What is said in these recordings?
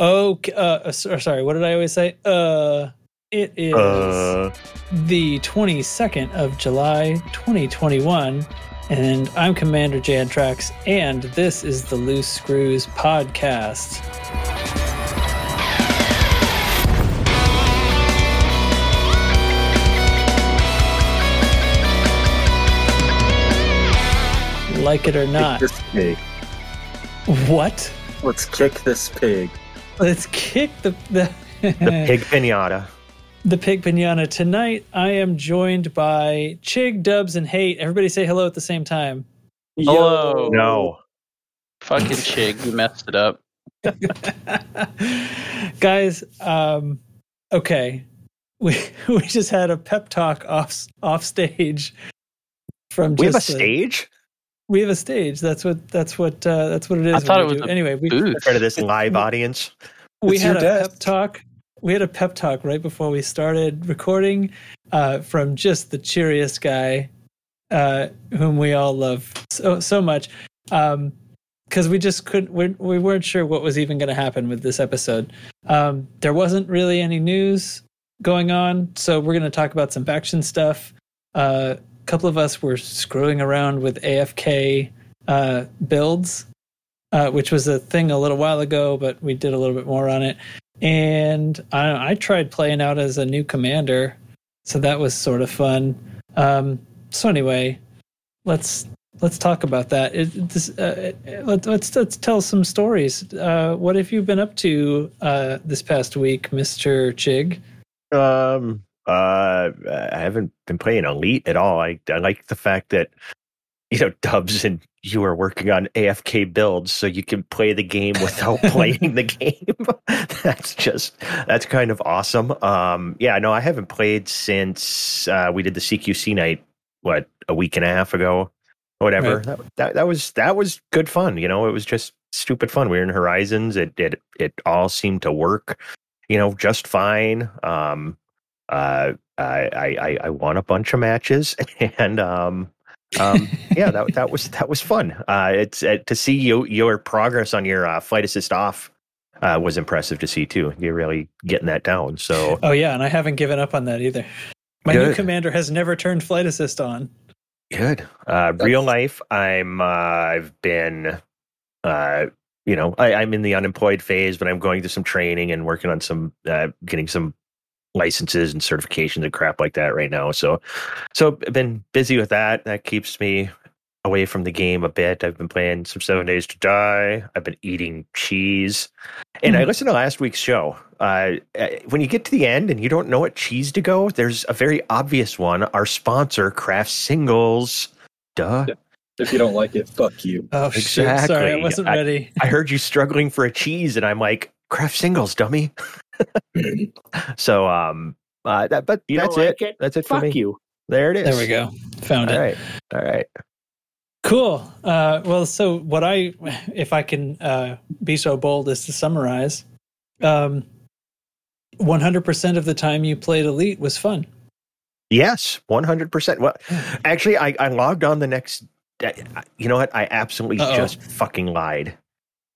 Okay, uh, sorry. What did I always say? Uh, it is uh. the 22nd of July, 2021, and I'm Commander Jantrax, and this is the Loose Screws podcast. Like it or not. This pig. What? Let's kick this pig. Let's kick the the, the pig pinata. The pig pinata. Tonight I am joined by Chig, Dubs, and Hate. Everybody say hello at the same time. Hello. No. Fucking Chig, you messed it up. Guys, um, okay. We we just had a pep talk off off stage from We have a stage? We have a stage. That's what. That's what. Uh, that's what it is. I thought it was anyway. We part of this live audience. We it's had a death. pep talk. We had a pep talk right before we started recording, uh, from just the cheeriest guy, uh, whom we all love so so much. Um, because we just couldn't we, we weren't sure what was even going to happen with this episode um, there wasn't really any news going on so we're going to talk about some faction stuff uh, couple of us were screwing around with AFK uh, builds, uh, which was a thing a little while ago, but we did a little bit more on it. And I, I tried playing out as a new commander, so that was sort of fun. Um, so anyway, let's let's talk about that. It, this, uh, let, us let's, let's tell some stories. Uh, what have you been up to uh, this past week, Mister Chig? Um, uh, I haven't been playing Elite at all. I, I like the fact that you know Dubs and you are working on AFK builds, so you can play the game without playing the game. that's just that's kind of awesome. Um, yeah, no, I haven't played since uh, we did the CQC night. What a week and a half ago, whatever. Right. That, that that was that was good fun. You know, it was just stupid fun. We were in Horizons. It it it all seemed to work. You know, just fine. Um, uh, I, I I won a bunch of matches, and um, um, yeah, that that was that was fun. Uh, it's uh, to see you your progress on your uh, flight assist off uh, was impressive to see too. You're really getting that down. So oh yeah, and I haven't given up on that either. My Good. new commander has never turned flight assist on. Good. Uh, real life, I'm uh, I've been uh, you know I, am in the unemployed phase, but I'm going through some training and working on some uh, getting some licenses and certifications and crap like that right now. So, so I've been busy with that. That keeps me away from the game a bit. I've been playing some Seven Days to Die. I've been eating cheese, and mm-hmm. I listened to last week's show. Uh, uh, when you get to the end and you don't know what cheese to go, there's a very obvious one. Our sponsor, Kraft Singles. Duh. If you don't like it, fuck you. Oh, exactly. Shit. Sorry, I wasn't ready. I, I heard you struggling for a cheese, and I'm like, Kraft Singles, dummy. so um uh, that but you that's it. it. That's it Fuck for me. you. There it is. There we go. Found All it. All right. All right. Cool. Uh, well, so what I, if I can uh, be so bold as to summarize, um, 100% of the time you played Elite was fun. Yes, 100%. Well, actually, I, I logged on the next, you know what? I absolutely Uh-oh. just fucking lied.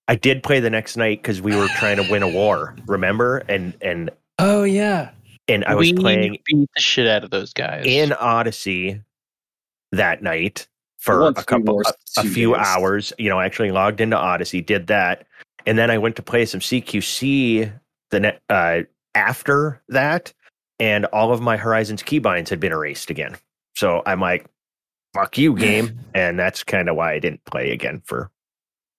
I did play the next night because we were trying to win a war. Remember? And and oh yeah, and I was we playing beat the shit out of those guys in Odyssey that night for a couple a, a few days. hours. You know, I actually logged into Odyssey, did that, and then I went to play some CQC the net uh, after that, and all of my Horizons keybinds had been erased again. So I'm like, "Fuck you, game," and that's kind of why I didn't play again for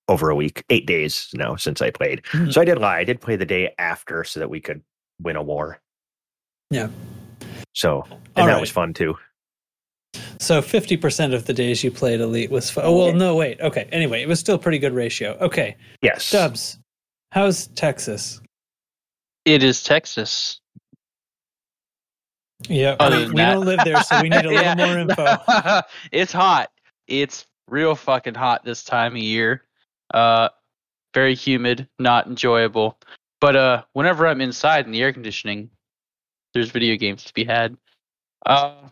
over a week, eight days now since I played. Mm-hmm. So I did lie. I did play the day after so that we could win a war. Yeah. So, and All that right. was fun too. So 50% of the days you played Elite was fun. Oh, well, no, wait. Okay. Anyway, it was still pretty good ratio. Okay. Yes. Dubs, how's Texas? It is Texas. Yeah. I mean, we that. don't live there, so we need a little yeah. more info. it's hot. It's real fucking hot this time of year. Uh, very humid, not enjoyable. But uh, whenever I'm inside in the air conditioning, there's video games to be had. Uh,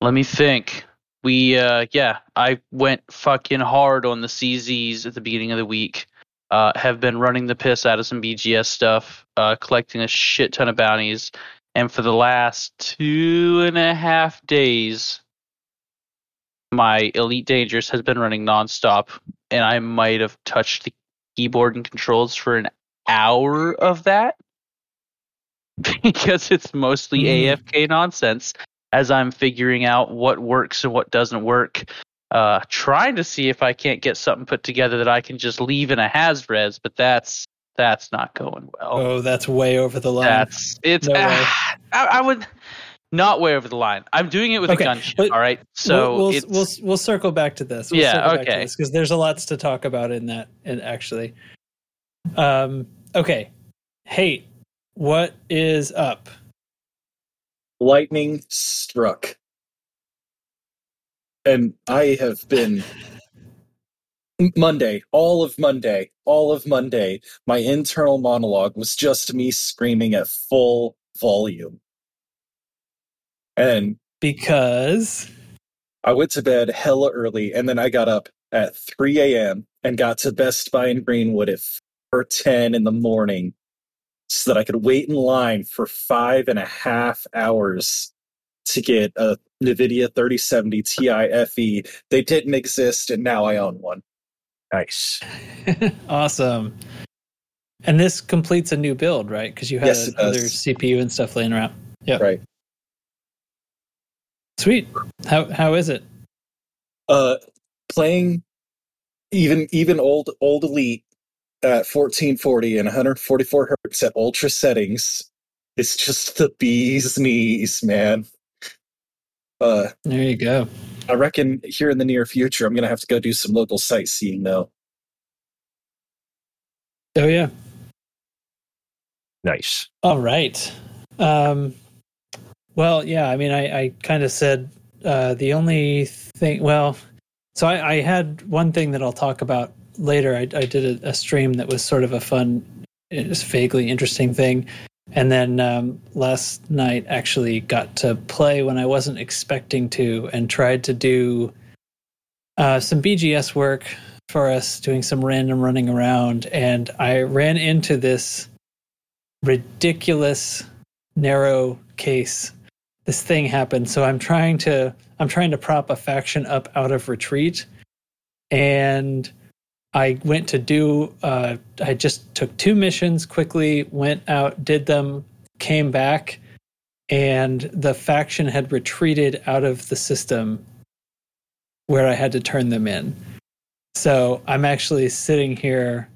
let me think. We uh, yeah, I went fucking hard on the CZs at the beginning of the week. uh, have been running the piss out of some BGS stuff, uh, collecting a shit ton of bounties, and for the last two and a half days, my Elite Dangerous has been running nonstop, and I might have touched the keyboard and controls for an hour of that because it's mostly Mm. AFK nonsense as I'm figuring out what works and what doesn't work. Uh, trying to see if I can't get something put together that I can just leave in a Hazres, but that's that's not going well. Oh, that's way over the line. That's it's. No ah, I, I would not way over the line. I'm doing it with Okay, a gunship. but All right, so we'll, we'll, we'll we'll circle back to this. We'll Yeah, circle back to okay. because there's a lots to talk about in that. And actually, um, okay, hate. What is up? Lightning struck. And I have been Monday, all of Monday, all of Monday, my internal monologue was just me screaming at full volume. And Because I went to bed hella early, and then I got up at 3 a.m. and got to Best Buy in Greenwood at 4 10 in the morning so that I could wait in line for five and a half hours to get a NVIDIA 3070 Ti Fe. E. They didn't exist, and now I own one. Nice. awesome. And this completes a new build, right? Because you had Yes, other does. CPU and stuff laying around. Yeah. Right. Sweet. How how is it? Uh, playing even even old old Elite at 1440 and 144 hertz at ultra settings is just the bee's knees, man. Uh, There you go. I reckon here in the near future, I'm gonna have to go do some local sightseeing though. Oh yeah. Nice. All right. Um, well, yeah. I mean, I, I kind of said uh, the only thing. Well, so I, I had one thing that I'll talk about later. I, I did a, a stream that was sort of a fun, vaguely interesting thing, and then um, last night actually got to play when I wasn't expecting to, and tried to do uh, some BGS work for us, doing some random running around, and I ran into this ridiculous narrow case this thing happened so i'm trying to i'm trying to prop a faction up out of retreat. And i went to do uh i just took two missions quickly went out did them came back and the faction had retreated out of the system where i had to turn them in. So i'm actually sitting here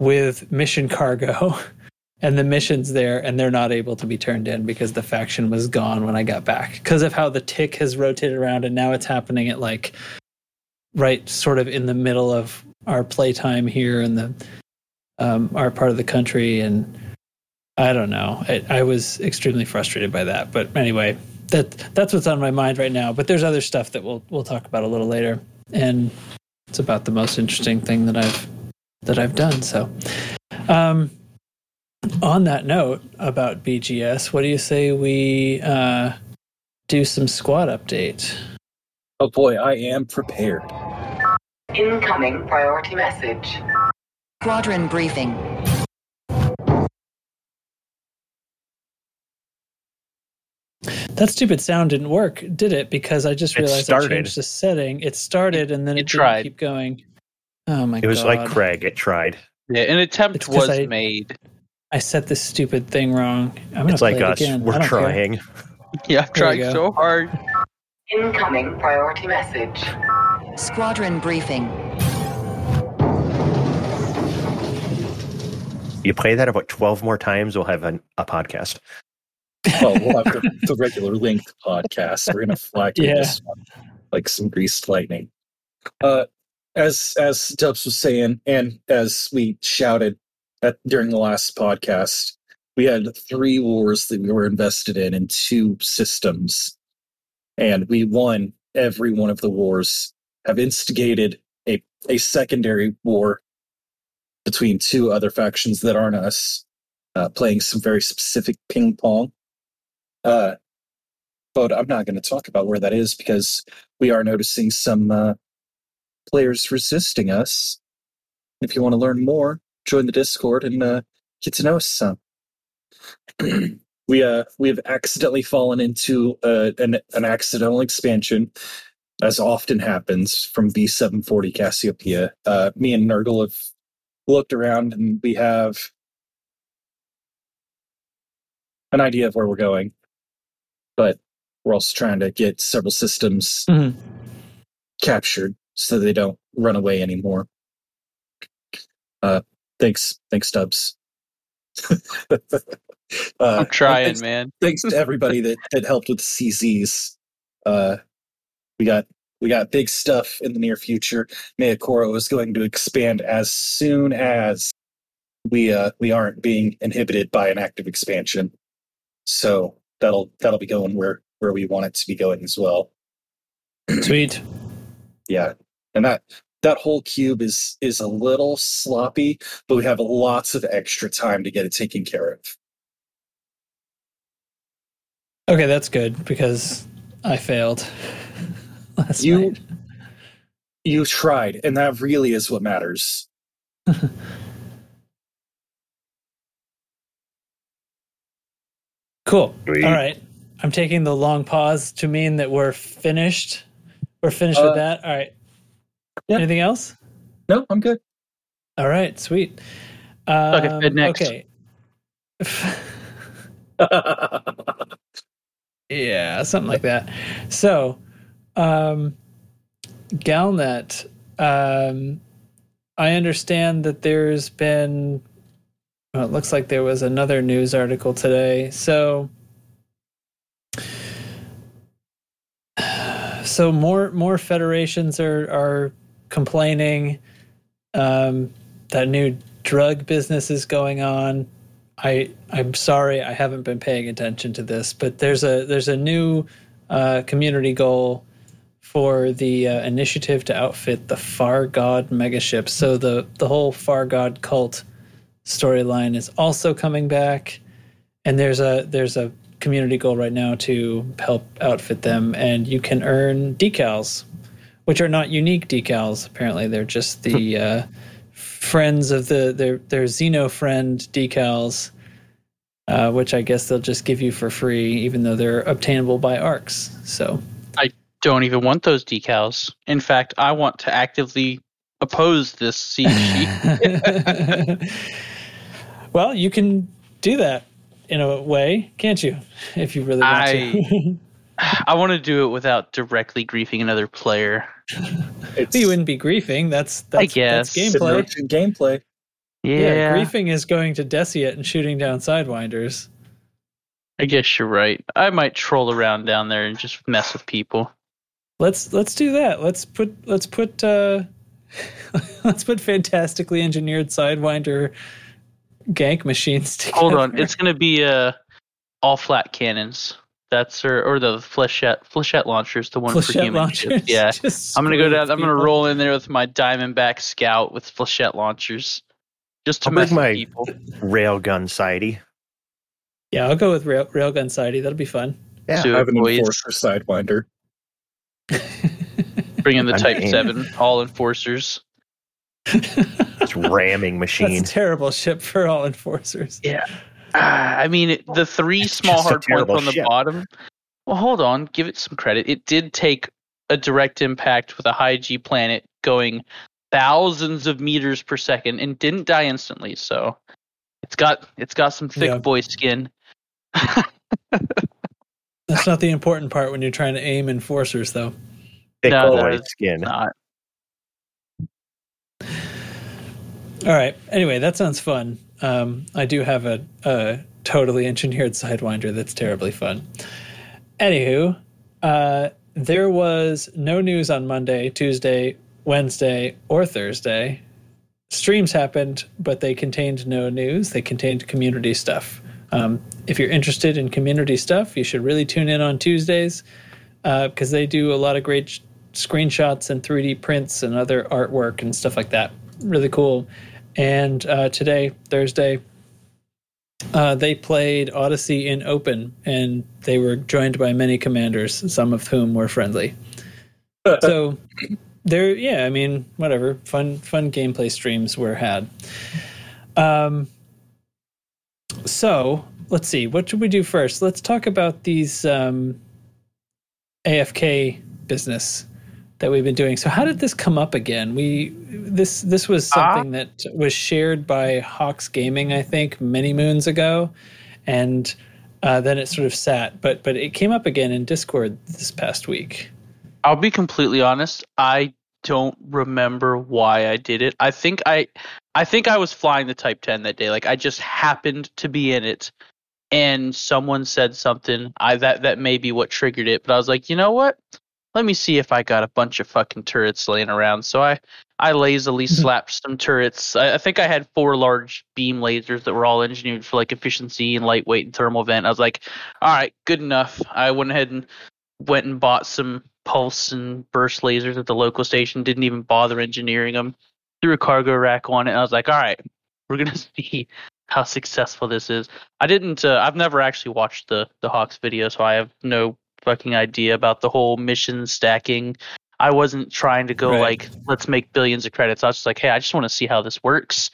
with mission cargo and the mission's there and they're not able to be turned in because the faction was gone when I got back. Because of how the tick has rotated around and now it's happening at like right sort of in the middle of our playtime here in the um, our part of the country and I don't know. I, I was extremely frustrated by that. But anyway that that's what's on my mind right now. But there's other stuff that we'll we'll talk about a little later. And it's about the most interesting thing that I've that I've done so um on that note about BGS, what do you say we uh, do some squad update? Oh boy, I am prepared. Incoming priority message. Squadron briefing. That stupid sound didn't work, did it? Because I just It realized I started. changed the setting. It started and then It it, didn't tried. keep going. Oh my god! It was god! like Craig. It tried. yeah, an attempt It's 'cause was I- made. I set this stupid thing wrong. I'm gonna It's like play it us. again. We're trying. Yeah, I've There tried so hard. Incoming priority message. Squadron briefing. You play that about 12 more times, we'll have an, a podcast. Well, we'll have the, the regular length podcast. We're gonna fly through Yeah. this one like some greased lightning. Uh, as as Dubs was saying, and as we shouted at during the last podcast, we had three wars that we were invested in in two systems, and we won every one of the wars. Have instigated a a secondary war between two other factions that aren't us, uh, playing some very specific ping pong. Uh, but I'm not going to talk about where that is because we are noticing some uh, players resisting us. if you want to learn more, join the Discord and uh, get to know us some. we uh we have accidentally fallen into uh, an an accidental expansion, as often happens from B740 Cassiopeia. Uh, me and Nurgle have looked around and we have an idea of where we're going, but we're also trying to get several systems Mhm. captured so they don't run away anymore. Uh, thanks, thanks, Stubbs. uh, I'm trying, thanks, man. thanks to everybody that that helped with CZs. Uh, we got we got big stuff in the near future. Mayakoro is going to expand as soon as we uh we aren't being inhibited by an active expansion. So that'll that'll be going where where we want it to be going as well. Sweet. Yeah, and that that whole cube is is a little sloppy, but we have lots of extra time to get it taken care of. Okay, that's good because I failed last You- night. You tried, and that really is what matters. Cool. Sweet. All right. I'm taking the long pause to mean that we're finished. We're finished Uh, with that. All right. Yeah. Anything else? No, I'm good. All right. Sweet. Um, Okay, Fed next. Okay. yeah, something like that. So, um, Galnet, um, I understand that there's been. Well, it looks like there was another news article today. So, so more more federations are are complaining um, that new drug business is going on. I I'm sorry I haven't been paying attention to this, but there's a there's a new uh, community goal for the uh, initiative to outfit the Far God megaship. So the the whole Far God cult storyline is also coming back, and there's a there's a community goal right now to help outfit them, and you can earn decals, which are not unique decals. Apparently, they're just the uh, friends of the their their Xeno friend decals, uh, which I guess they'll just give you for free, even though they're obtainable by ARX. So I Don't even want those decals. In fact, I want to actively oppose this siege well, you can do that in a way, can't you? If you really want to. I want to do it without directly griefing another player. It's you wouldn't be griefing. That's that's, guess. that's it's gameplay. gameplay. Yeah. yeah, griefing is going to Deciat and shooting down sidewinders. I guess you're right. I might troll around down there and just mess with people. Let's let's do that. Let's put let's put uh let's put fantastically engineered sidewinder gank machines together. Hold on, it's gonna be uh all flat cannons. That's her or the flechette flechette launchers, the one for Flechette human launchers. ships. Yeah, Just I'm gonna go screw down. I'm gonna roll in there with my Diamondback Scout with flechette launchers, just to I'll mess my- people. Railgun Society. Yeah, I'll go with Rail, Railgun Society. That'll be fun. Yeah, Do I it, have an boys. enforcer sidewinder. Bring in the I'm Type game. Seven, all enforcers. It's ramming machine. That's a terrible ship for all enforcers. Yeah. I mean, the three It's small just hard points on the ship. bottom. Well, hold on. Give it some credit. It did take a direct impact with a high G planet going thousands of meters per second and didn't die instantly. So it's got it's got some thick Yeah. boy skin. That's not the important part when you're trying to aim enforcers, though. Thick No, boy skin. Not. All right. Anyway, that sounds fun. Um, I do have a, a totally engineered sidewinder that's terribly fun. Anywho, uh, there was no news on Monday, Tuesday, Wednesday, or Thursday. Streams happened, but they contained no news. They contained community stuff. Um, if you're interested in community stuff, you should really tune in on Tuesdays because they do a lot of great sh- screenshots and 3D prints and other artwork and stuff like that. Really cool. And uh, today, Thursday, uh, they played Odyssey in open, and they were joined by many commanders, some of whom were friendly. So there, yeah, I mean, whatever, fun, fun gameplay streams were had. Um, so let's see, what should we do first? Let's talk about these um, AFK business that we've been doing. So how did this come up again? We this this was something that was shared by Hawkes Gaming, I think, many moons ago, and uh, then it sort of sat. But but it came up again in Discord this past week. I'll be completely honest. I don't remember why I did it. I think I I think I was flying the Type 10 that day. Like I just happened to be in it and someone said something. I that that may be what triggered it, but I was like, "You know what? Let me see if I got a bunch of fucking turrets laying around." So I I lazily slapped some turrets. I, I think I had four large beam lasers that were all engineered for like efficiency and lightweight and thermal vent. I was like, "All right, good enough." I went ahead and went and bought some pulse and burst lasers at the local station. Didn't even bother engineering them. Threw a cargo rack on it. I was like, all right, we're gonna see how successful this is. I didn't. Uh, I've never actually watched the the Hawkes video, so I have no fucking idea about the whole mission stacking. I wasn't trying to go Right. like, let's make billions of credits. I was just like, hey, I just want to see how this works,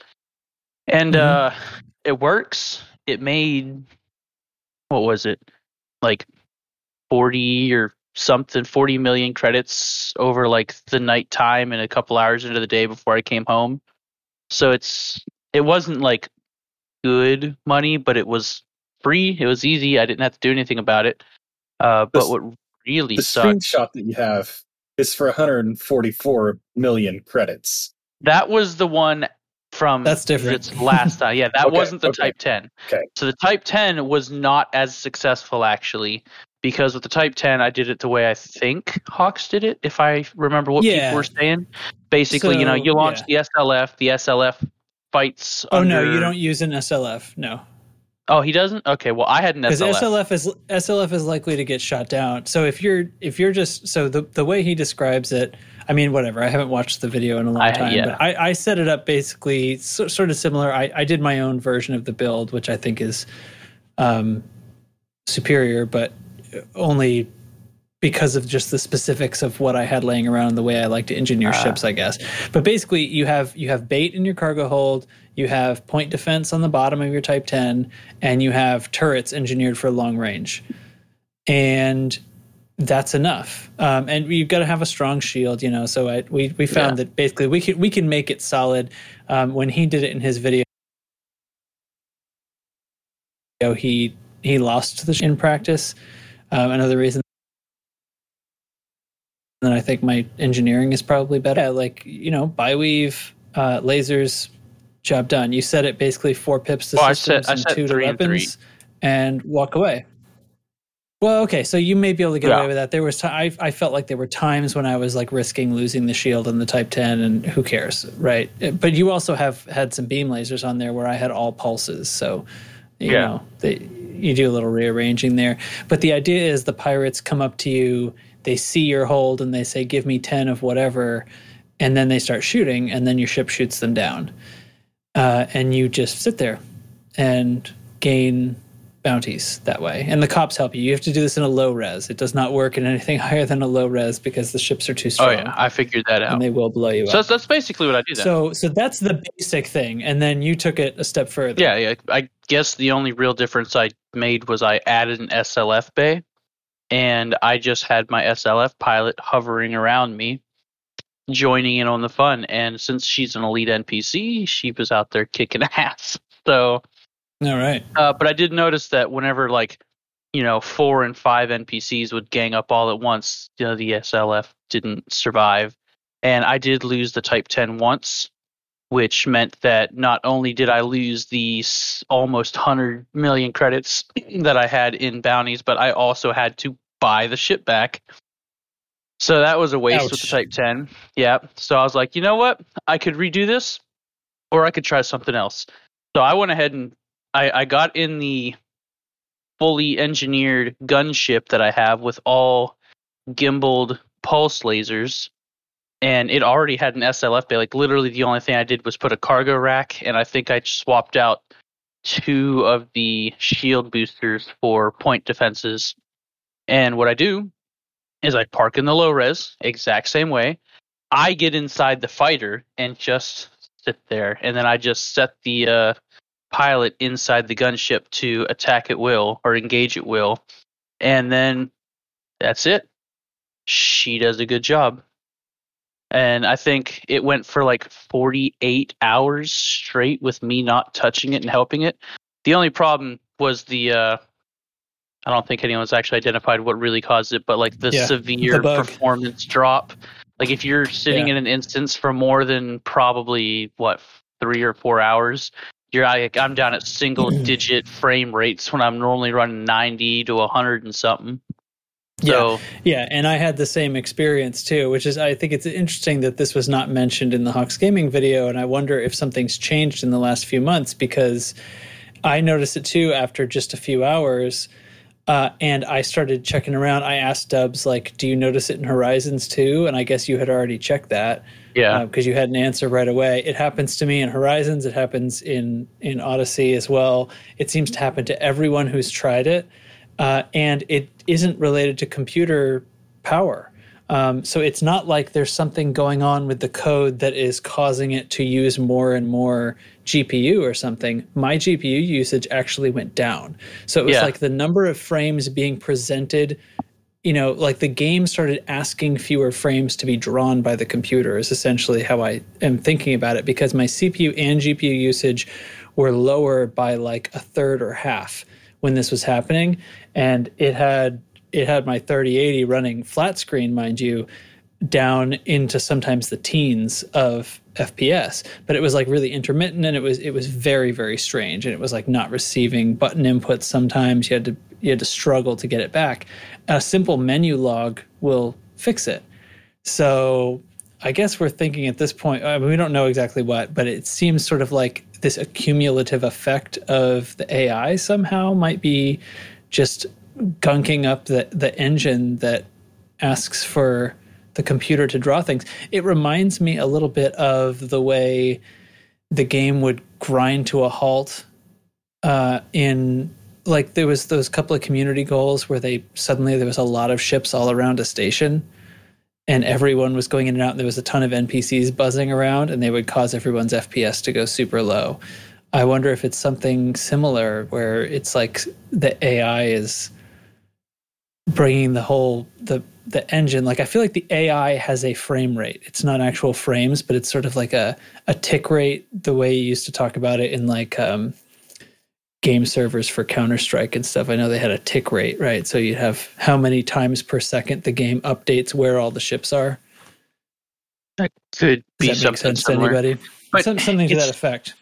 and Mhm. uh, it works. It made what was it, like forty or something, forty million credits over like the night time and a couple hours into the day before I came home. So it's it wasn't like good money, but it was free. It was easy. I didn't have to do anything about it. Uh, but This- what really The sucked screenshot that you have is for 144 million credits. that was the one from That's different. its last time. Yeah, that Okay, wasn't the okay. Type 10. Okay. So the Type 10 was not as successful actually because with the Type 10 I did it the way I think Hawkes did it if I remember what Yeah. people were saying. Basically, you know, you launch the SLF, the SLF fights Oh no, you don't use an SLF. No, Oh, he doesn't? Okay, well I had an because SLF. SLF is SLF is likely to get shot down. So if you're if you're just so the the way he describes it, I mean whatever. I haven't watched the video in a long I- time, yeah. but I, I set it up basically so, sort of similar. I, I did my own version of the build, which I think is um, superior, but only because of just the specifics of what I had laying around and the way I like to engineer Ah. ships, I guess. But basically, you have you have bait in your cargo hold, you have point defense on the bottom of your Type 10, and you have turrets engineered for long range, and that's enough. Um, and you've got to have a strong shield, you know. So I, we we found that basically we can we can make it solid. Um, when he did it in his video, he he lost the in practice. Um, another reason then I think my engineering is probably better. Yeah, like you know, biweave, uh, lasers, job done. You set it basically four pips to I systems set- I and two to three and weapons, and walk away. Well, okay, so you may be able to get Yeah. away with that. There was ti I I felt like there were times when I was like risking losing the shield and the Type Ten, and who cares, right? But you also have had some beam lasers on there where I had all pulses, so you Yeah. know they, you do a little rearranging there. But the idea is the pirates come up to you, they see your hold, and they say, "Give me ten of whatever," and then they start shooting, and then your ship shoots them down, uh, and you just sit there and gain bounties that way. And the cops help you. You have to do this in a low res. It does not work in anything higher than a low res because the ships are too strong. Oh strong, yeah, I figured that out. and they will blow you So up. that's, that's basically what I do then. So, so that's the basic thing, and then you took it a step further. Yeah, yeah. I guess the only real difference I made was I added an SLF bay, and I just had my SLF pilot hovering around me, joining in on the fun. And since she's an elite NPC, she was out there kicking ass. So, All right. uh, but I did notice that whenever like, you know, four and five NPCs would gang up all at once, you know, the SLF didn't survive, and I did lose the Type 10 once which meant that not only did I lose the almost 100 million credits that I had in bounties, but I also had to buy the ship back. So that was a waste with the Type 10. Yeah. So I was like, you know what? I could redo this or I could try something else. So I went ahead and I, I got in the fully engineered gunship that I have with all gimbaled pulse lasers and it already had an SLF bay. Like literally, the only thing I did was put a cargo rack, and I think I swapped out two of the shield boosters for point defenses. And what I do is I park in the low res, exact same way. I get inside the fighter and just sit there, and then I just set the uh, pilot inside the gunship to attack at will or engage at will, and then that's it. She does a good job. And I think it went for like 48 hours straight with me not touching it and helping it. The only problem was the uh, I don't think anyone's actually identified what really caused it, but like the Yeah, severe the performance drop. Like if you're sitting Yeah. in an instance for more than probably what three or four hours, you're like I'm down at single digit frame rates when I'm normally running 90 to 100 and something. So Yeah, and I had the same experience too, which is I think it's interesting that this was not mentioned in the Hawkes Gaming video, and I wonder if something's changed in the last few months because I noticed it too after just a few hours. Uh, and I started checking around. I asked Dubs, like, do you notice it in Horizons too? And I guess you had already checked that yeah, because you had an answer right away. It happens to me in Horizons. It happens in in Odyssey as well. It seems to happen to everyone who's tried it, uh, and it isn't related to computer power. Um, so it's not like there's something going on with the code that is causing it to use more and more GPU or something. My GPU usage actually went down. So it was Yeah. like the number of frames being presented you know, like the game started asking fewer frames to be drawn by the computer, is essentially how I am thinking about it because my CPU and GPU usage were lower by like a third or half when this was happening. And it had it had my 3080 running flat screen, mind you, down into sometimes the teens of FPS, but it was like really intermittent and it was it was very very strange and it was like not receiving button inputs sometimes you had to you had to struggle to get it back. A simple menu log will fix it. So I guess we're thinking at this point I mean, we don't know exactly what, but it seems sort of like this accumulative effect of the AI somehow might be just gunking up the the engine that asks for the computer to draw things. It reminds me a little bit of the way the game would grind to a halt uh, in like there was those couple of community goals where they suddenly there was a lot of ships all around a station and everyone was going in and out and there was a ton of npcs buzzing around and they would cause everyone's fps to go super low i wonder if it's something similar where it's like the ai is bringing the whole the the engine like i feel like the ai has a frame rate it's not actual frames but it's sort of like a a tick rate the way you used to talk about it in like um game servers for Counter Strike and stuff. I know they had a tick rate, right? So you have how many times per second the game updates where all the ships are. That could be that something sense to similar. anybody? But Some, something to that effect.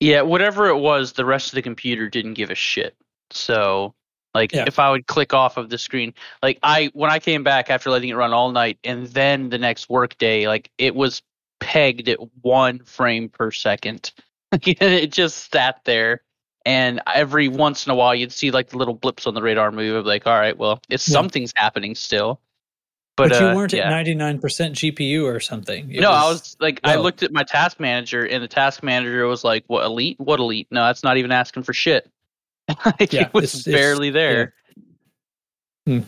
Yeah, whatever it was, the rest of the computer didn't give a shit. So, like, Yeah. if I would click off of the screen, like I when I came back after letting it run all night, and then the next work day, like it was pegged at one frame per second. it just sat there, and every once in a while, you'd see like the little blips on the radar move. Of like, all right, well, it's Yeah. something's happening still. But, But, you uh, weren't yeah. at ninety nine percent GPU or something. It no, I was like, I looked at my task manager, and the task manager was like, "What elite? What elite? No, that's not even asking for shit. Like, Yeah, it was it's- it's- barely there." Hmm.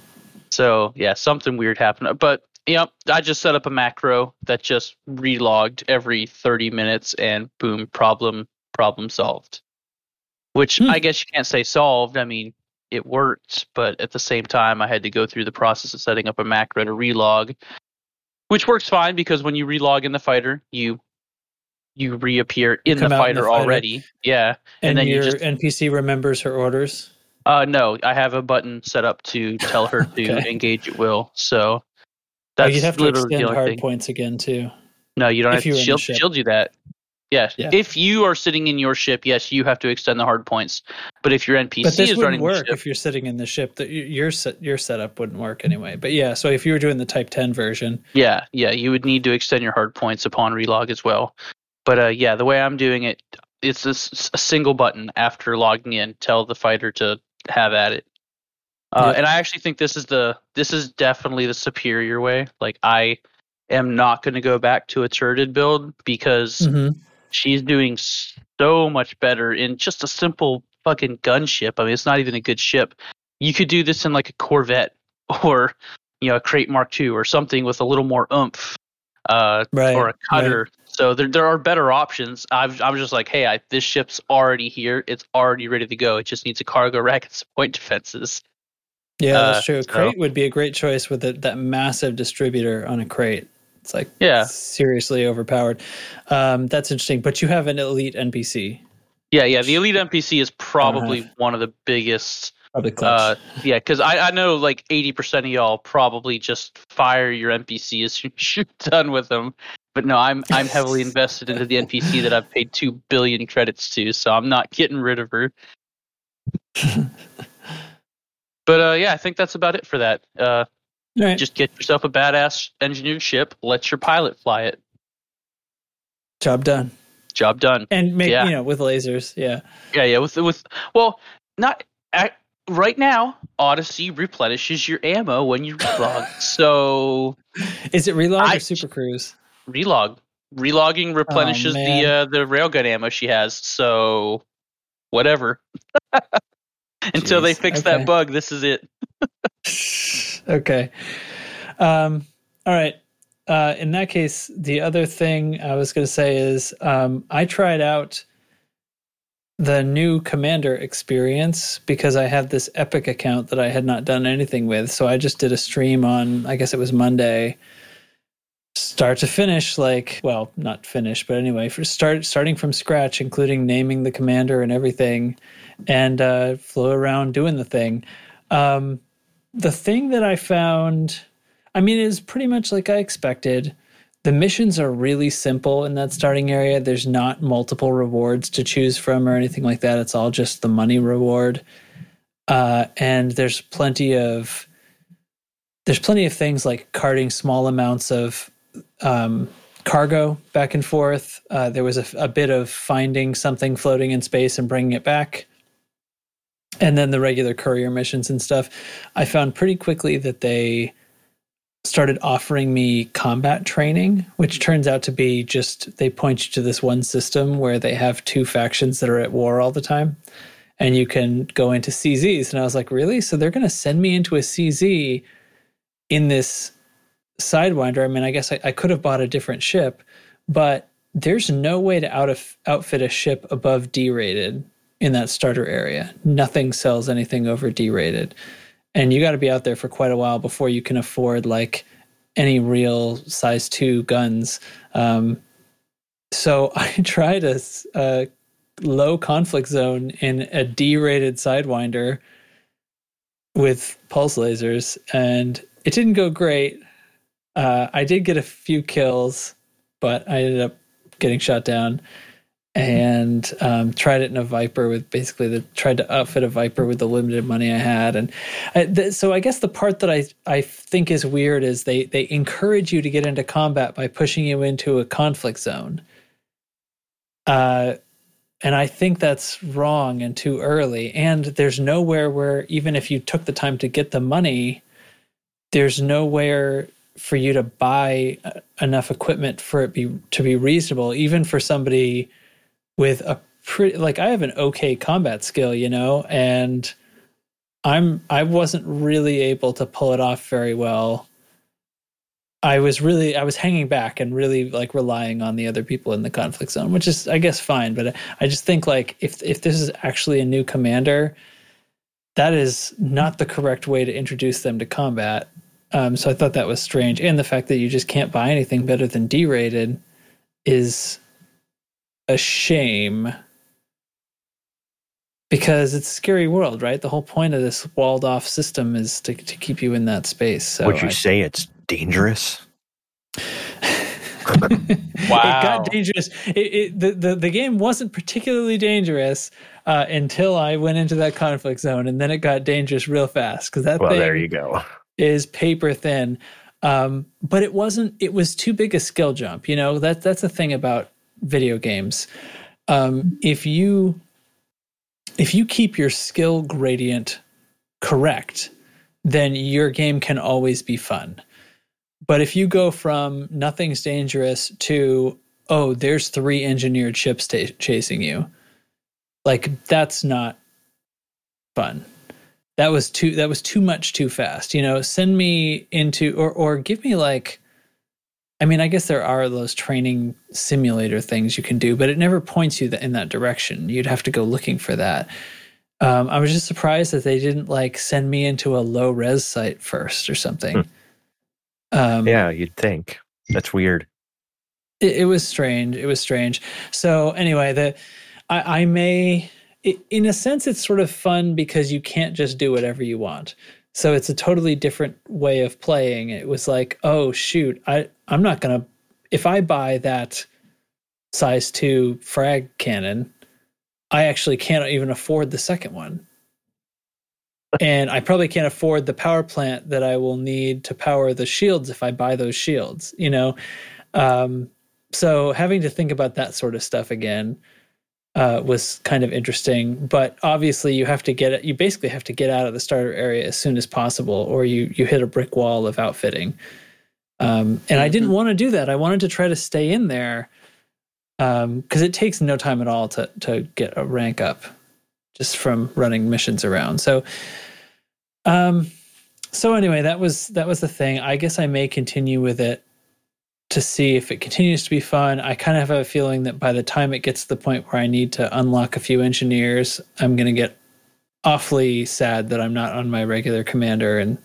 So yeah, something weird happened. But yeah, I just set up a macro that just relogged every thirty minutes, and boom, problem problem solved. Which Hmm. I guess you can't say solved. I mean, it worked, but at the same time, I had to go through the process of setting up a macro to relog, which works fine because when you relog in the fighter, you you reappear in the out in the fighter fighter. already. Yeah. and, and then you your just- NPC remembers her orders. Uh no, I have a button set up to tell her to Okay. engage at will. So Oh, that's you'd have to extend hard thing. points again too. No, you don't if have you to. were in the She'll, she'll do that. Yes. Yeah. If you are sitting in your ship, yes, you have to extend the hard points. But if your NPC But this is wouldn't running the work ship, if you're sitting in the ship. That your set your setup wouldn't work anyway. But yeah, so if you were doing the Type Ten version, yeah, yeah, you would need to extend your hard points upon relog as well. But uh, yeah, the way I'm doing it, it's this, a single button after logging in. Tell the fighter to have at it. Uh, Yep. And I actually think this is the this is definitely the superior way. Like I am not going to go back to a turreted build because Mhm. she's doing so much better in just a simple fucking gunship. I mean, it's not even a good ship. You could do this in like a Corvette or you know a Krait Mark II or something with a little more oomph. uh, Right, or a cutter. So there there are better options. I've, I was just like, hey, I, this ship's already here. It's already ready to go. It just needs a cargo rack and some point defenses. Yeah, Uh, that's true. A so- Krait would be a great choice with it, that massive distributor on a Krait. It's like Yeah. seriously overpowered. Um, that's interesting. But you have an elite NPC, Yeah, yeah. The elite NPC is probably have- one of the biggest. probably clutch. Uh, yeah, because I, I know like eighty percent of y'all probably just fire your NPC as soon as you're done with them. But no, I'm I'm heavily invested into the NPC that I've paid two billion credits to, so I'm not getting rid of her. but uh, yeah, I think that's about it for that. Uh, right, just get yourself a badass engineered ship. Let your pilot fly it. job done. Job done. And make Yeah. you know with lasers. Yeah. Yeah, yeah. With with well, not at, right now. Odyssey replenishes your ammo when you relog. so Is it relog I- or super cruise? Relog, relogging replenishes the uh, the railgun ammo she has. So whatever. Until they fix okay. that bug, this is it. okay. Um, all right. Uh, in that case, the other thing I was going to say is um, I tried out the new Commander experience because I have this Epic account that I had not done anything with. So I just did a stream on, I guess it was Monday, start to finish. Like, well, not finish, but anyway, for start starting from scratch, including naming the commander and everything, and uh, flew around doing the thing. Um, the thing that I found, I mean, is pretty much like I expected. The missions are really simple in that starting area. There's not multiple rewards to choose from or anything like that. It's all just the money reward. Uh, and there's plenty of there's plenty of things like carting small amounts of um, cargo back and forth. Uh, there was a, a bit of finding something floating in space and bringing it back. And then the regular courier missions and stuff. I found pretty quickly that they started offering me combat training which turns out to be just they point you to this one system where they have two factions that are at war all the time. And you can go into czs and i was like really? So they're going to send me into a cz in this sidewinder i mean i guess i, I could have bought a different ship but there's no way to out of, outfit a ship above d rated in that starter area. Nothing sells anything over D rated. And you got to be out there for quite a while before you can afford like any real size two guns. Um, so I tried a low conflict zone in a D rated Sidewinder with pulse lasers, and it didn't go great. Uh, I did get a few kills, but I ended up getting shot down and um, tried it in a Viper with basically the tried to outfit a Viper with the limited money I had, and I, th- so I guess the part that I I think is weird is they they encourage you to get into combat by pushing you into a conflict zone. Uh, and I think that's wrong and too early. And there's nowhere where even if you took the time to get the money, there's nowhere for you to buy uh, enough equipment for it be to be reasonable, even for somebody with a pretty like I have an okay combat skill, you know, and I'm I wasn't really able to pull it off very well. I was really I was hanging back and really like relying on the other people in the conflict zone, which is I guess fine, but I just think like if if this is actually a new commander, that is not the correct way to introduce them to combat. Um, so I thought that was strange, and the fact that you just can't buy anything better than D rated is a shame because it's a scary world, right? The whole point of this walled off system is to, to keep you in that space. So Would you I- say it's dangerous? Wow. It got dangerous. It, it, the, the the game wasn't particularly dangerous uh, until I went into that conflict zone, and then it got dangerous real fast because that Well, thing there you go. Is paper thin. Um, but it wasn't. It was too big a skill jump. You know that that's the thing about video games. Um, if you if you keep your skill gradient correct, then your game can always be fun. But if you go from nothing's dangerous to oh, there's three engineered ships ta chasing you, like that's not fun. That was too that was too much too fast. You know, send me into or or give me like I mean, I guess there are those training simulator things you can do, but it never points you in that direction. You'd have to go looking for that. Um, I was just surprised that they didn't like send me into a low res site first or something. Um, Yeah, you'd think. That's weird. it, it was strange. It was strange. So anyway, the I, I may, in a sense, it's sort of fun because you can't just do whatever you want. So it's a totally different way of playing. It was like, oh shoot, I I'm not gonna if I buy that size two frag cannon, I actually can't even afford the second one. And I probably can't afford the power plant that I will need to power the shields if I buy those shields, you know? Um, so having to think about that sort of stuff again uh, was kind of interesting. But obviously, you have to get it. You basically have to get out of the starter area as soon as possible, or you you hit a brick wall of outfitting. Um, and I didn't want to do that. I wanted to try to stay in there because it takes no time at all to to get a rank up just from running missions around. So, um, so anyway, that was that was the thing. I guess I may continue with it to see if it continues to be fun. I kind of have a feeling that by the time it gets to the point where I need to unlock a few engineers, I'm going to get awfully sad that I'm not on my regular commander and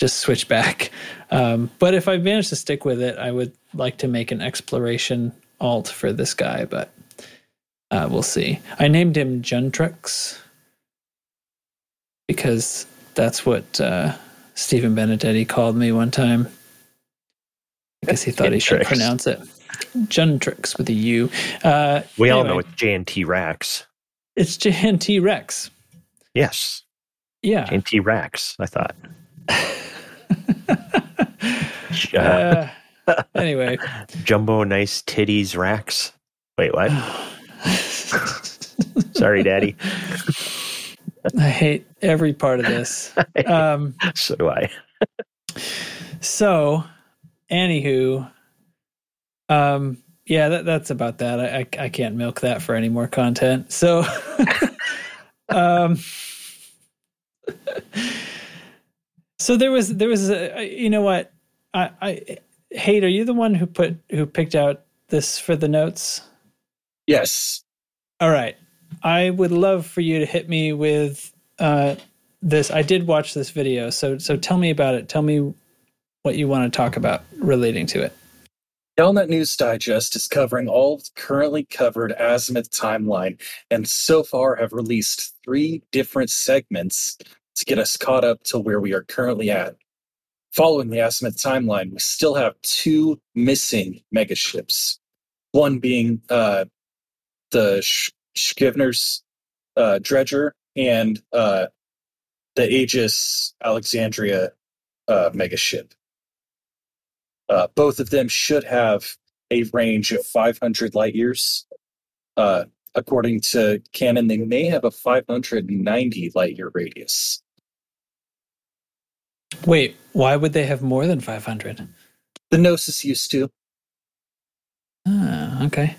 just switch back. Um, but if I manage to stick with it, I would like to make an exploration alt for this guy, but uh, we'll see. I named him Juntrix because that's what uh, Stephen Benedetti called me one time. I guess he thought he should pronounce it. Juntrix with a U. Uh, We all know it's JNT Rax. it's JNT Rex. Yes, Yeah. JNT Rax. I thought. Uh, Uh, anyway. Jumbo nice titties Rax. Wait, what? Sorry, Daddy. I hate every part of this. Um, so do I. so, anywho, um, yeah, that, that's about that. I, I I can't milk that for any more content. So, um, so there was there was a, you know what I I hate. Are you the one who put who picked out this for the notes? Yes. All right. I would love for you to hit me with uh, this. I did watch this video, so so tell me about it. Tell me what you want to talk about relating to it. Galnet News Digest is covering all currently covered Azimuth timeline, and so far have released three different segments to get us caught up to where we are currently at. Following the Azimuth timeline, we still have two missing megaships. One being uh, the Sh- uh, Dredger and uh, the Aegis Alexandria uh, megaship. Uh, both of them should have a range of 500 light years. Uh, according to Canon, they may have a 590 light year radius. Wait, why would they have more than 500? The Gnosis used to. Ah, okay.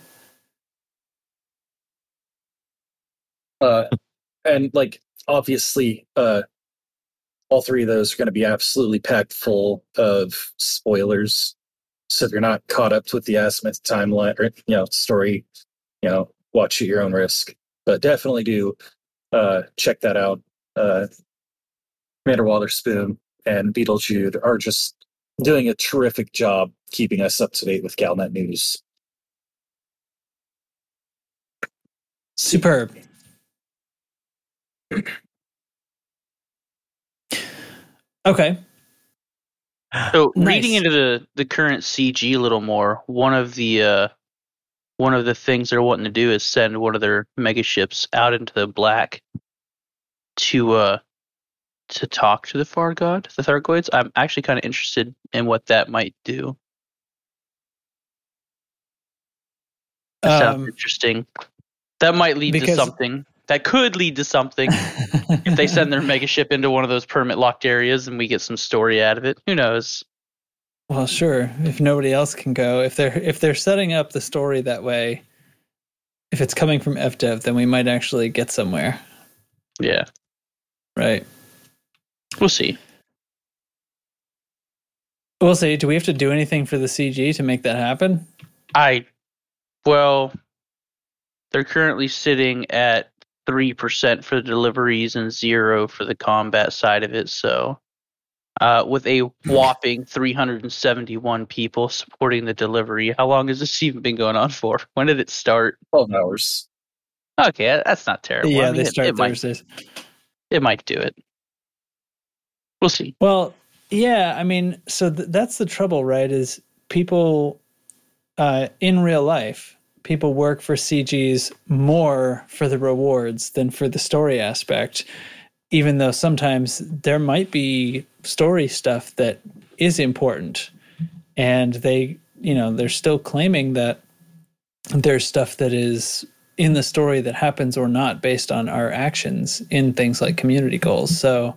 Uh, and like obviously, uh, all three of those are going to be absolutely packed full of spoilers. So if you're not caught up with the Azimuth timeline or you know story, you know watch at your own risk. But definitely do uh, check that out. Uh, Commander Waterspoon and Beetle Jude are just doing a terrific job keeping us up to date with Galnet news. Superb. Okay. So Nice. reading into the the current CG a little more, one of the uh, one of the things they're wanting to do is send one of their mega ships out into the black to uh to talk to the Far God, the Thargoids. I'm actually kind of interested in what that might do. That sounds Um, interesting. That might lead because- to something. That could lead to something if they send their mega ship into one of those permit locked areas and we get some story out of it. Who knows? Well, sure. If nobody else can go, if they're if they're setting up the story that way, if it's coming from FDev, then we might actually get somewhere, Yeah, right? we'll see. We'll see. Do we have to do anything for the CG to make that happen? I, well, they're currently sitting at three percent for the deliveries and zero for the combat side of it. So, uh, with a whopping 371 people supporting the delivery, how long has this even been going on for? When did it start? 12 hours. Okay, that's not terrible. yeah, I mean, they it- start it, might, Thursdays. it might do it. We'll see. Well, yeah, I mean, so th- that's the trouble, right? Is people uh, in real life, people work for CGs more for the rewards than for the story aspect, even though sometimes there might be story stuff that is important. And they, you know, they're still claiming that there's stuff that is in the story that happens or not based on our actions in things like community goals. So,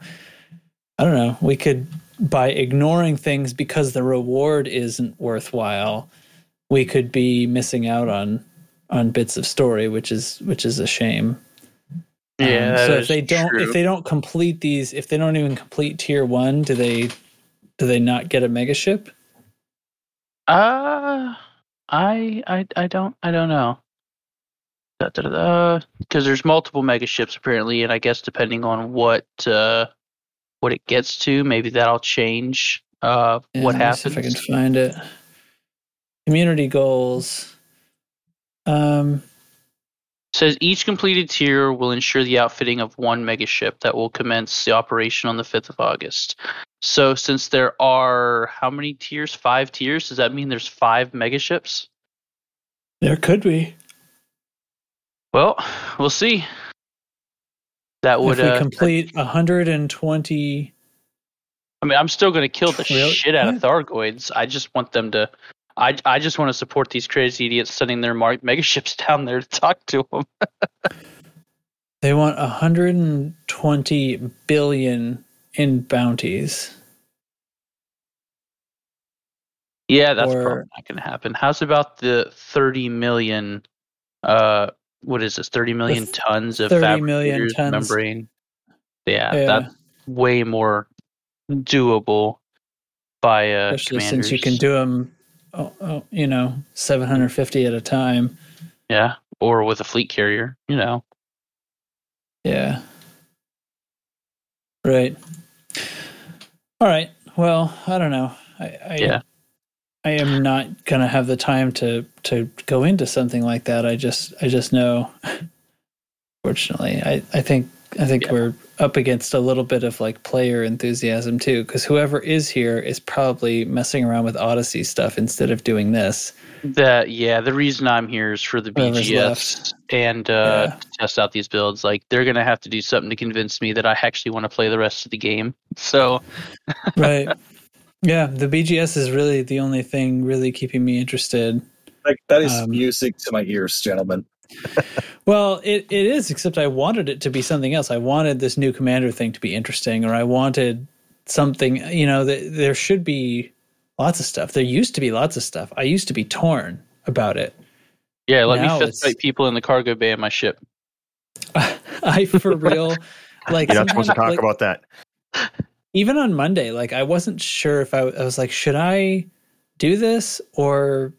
I don't know. We could by ignoring things because the reward isn't worthwhile, we could be missing out on on bits of story, which is which is a shame. Um, Yeah. so if they don't true. if they don't complete these, if they don't even complete tier one, do they do they not get a mega ship? Uh, I I I don't I don't know. Because there's multiple mega ships apparently, and I guess depending on what uh what it gets to, maybe that'll change uh Yeah, what happens. If I can find it. Community goals. Um says each completed tier will ensure the outfitting of one mega ship that will commence the operation on the 5th of August. So since there are how many tiers? Five tiers. Does that mean there's five mega ships? there could be. Well, we'll see. That would if we uh, complete 120 I mean, I'm still going to kill the Really? shit out of Thargoids. I just want them to. I, I just want to support these crazy idiots sending their mar- mega ships down there to talk to them. They want 120 billion in bounties. Yeah, that's Or- probably not going to happen. How's about the 30 million? Uh, what is this? 30 million tons of 30 million tons. membrane. Yeah, Yeah. that's way more doable by uh, Especially commanders. since you can do them, oh, oh, you know, 750 at a time. yeah, or with a fleet carrier. You know, Yeah. Right. All right. Well, I don't know. I, I Yeah. I am not gonna have the time to to go into something like that. I just I just know. Fortunately, I I think I think Yeah. we're up against a little bit of like player enthusiasm too, because whoever is here is probably messing around with Odyssey stuff instead of doing this. that yeah. The reason I'm here is for the BGS and uh, Yeah. to test out these builds. Like they're gonna have to do something to convince me that I actually want to play the rest of the game. So Right. yeah, the BGS is really the only thing really keeping me interested. Like that is Um, music to my ears, gentlemen. Well, it, it is, except I wanted it to be something else. I wanted this new commander thing to be interesting, or I wanted something, you know, th- there should be lots of stuff. There used to be lots of stuff. I used to be torn about it. yeah, let Now me it's- fist fight people in the cargo bay of my ship. I, for real, like, You're not supposed to talk like, about that. even on Monday, like, I wasn't sure if I, I was like, should I do this or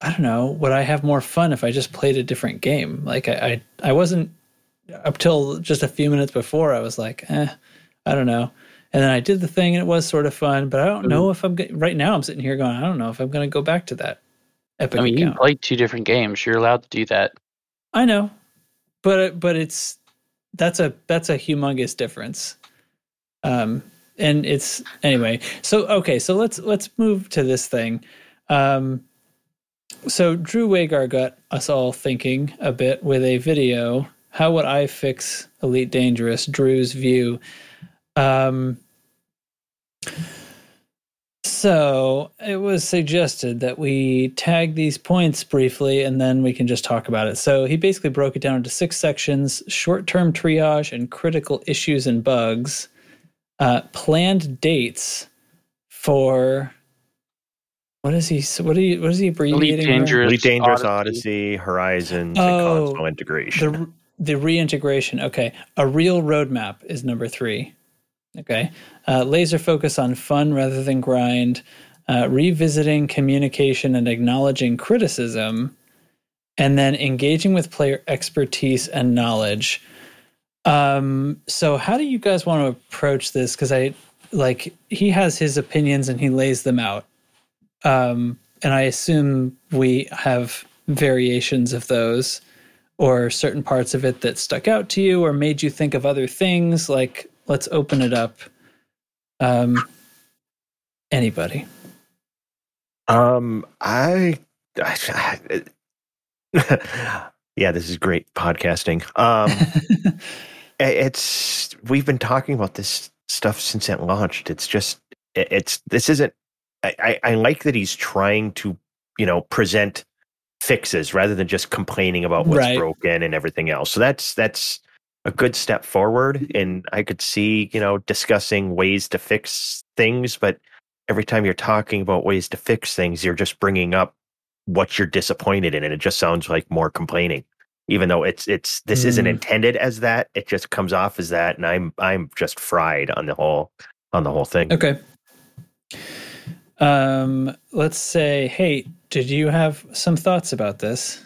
I don't know, would I have more fun if I just played a different game? Like, I, I, I wasn't up till just a few minutes before, I was like, eh, I don't know. And then I did the thing and it was sort of fun, but I don't know if I'm go- right now. I'm sitting here going, I don't know if I'm going to go back to that epic I mean, you account. played two different games. You're allowed to do that. I know, but but it's that's a that's a humongous difference. Um, and it's anyway. So okay, so let's let's move to this thing. Um, so Drew Wagar got us all thinking a bit with a video. How would I fix Elite Dangerous? Drew's view. Um, so it was suggested that we tag these points briefly and then we can just talk about it. So he basically broke it down into six sections short term triage and critical issues and bugs, uh, planned dates for. What is he? What are you? What is he abbreviating? here? Dangerous. Elite Dangerous Odyssey. Odyssey, Horizons, Oh, and console integration. the the reintegration. Okay, a real roadmap is number three. Okay, uh, laser focus on fun rather than grind. uh, revisiting communication and acknowledging criticism, and then engaging with player expertise and knowledge. Um, so how do you guys want to approach this? Because I like he has his opinions and he lays them out. Um, and I assume we have variations of those or certain parts of it that stuck out to you or made you think of other things like let's open it up um anybody Um, I, I, yeah, this is great podcasting. Um, it's we've been talking about this stuff since it launched. It's just it's this isn't. I, I, like that he's trying to you know present fixes rather than just complaining about what's Right. broken and everything else. So that's that's a good step forward, and I could see you know discussing ways to fix things, but every time you're talking about ways to fix things, you're just bringing up what you're disappointed in, and it just sounds like more complaining. Even though it's it's this isn't Mm. intended as that, it just comes off as that, and I'm I'm just fried on the whole on the whole thing. okay um let's say hey did you have some thoughts about this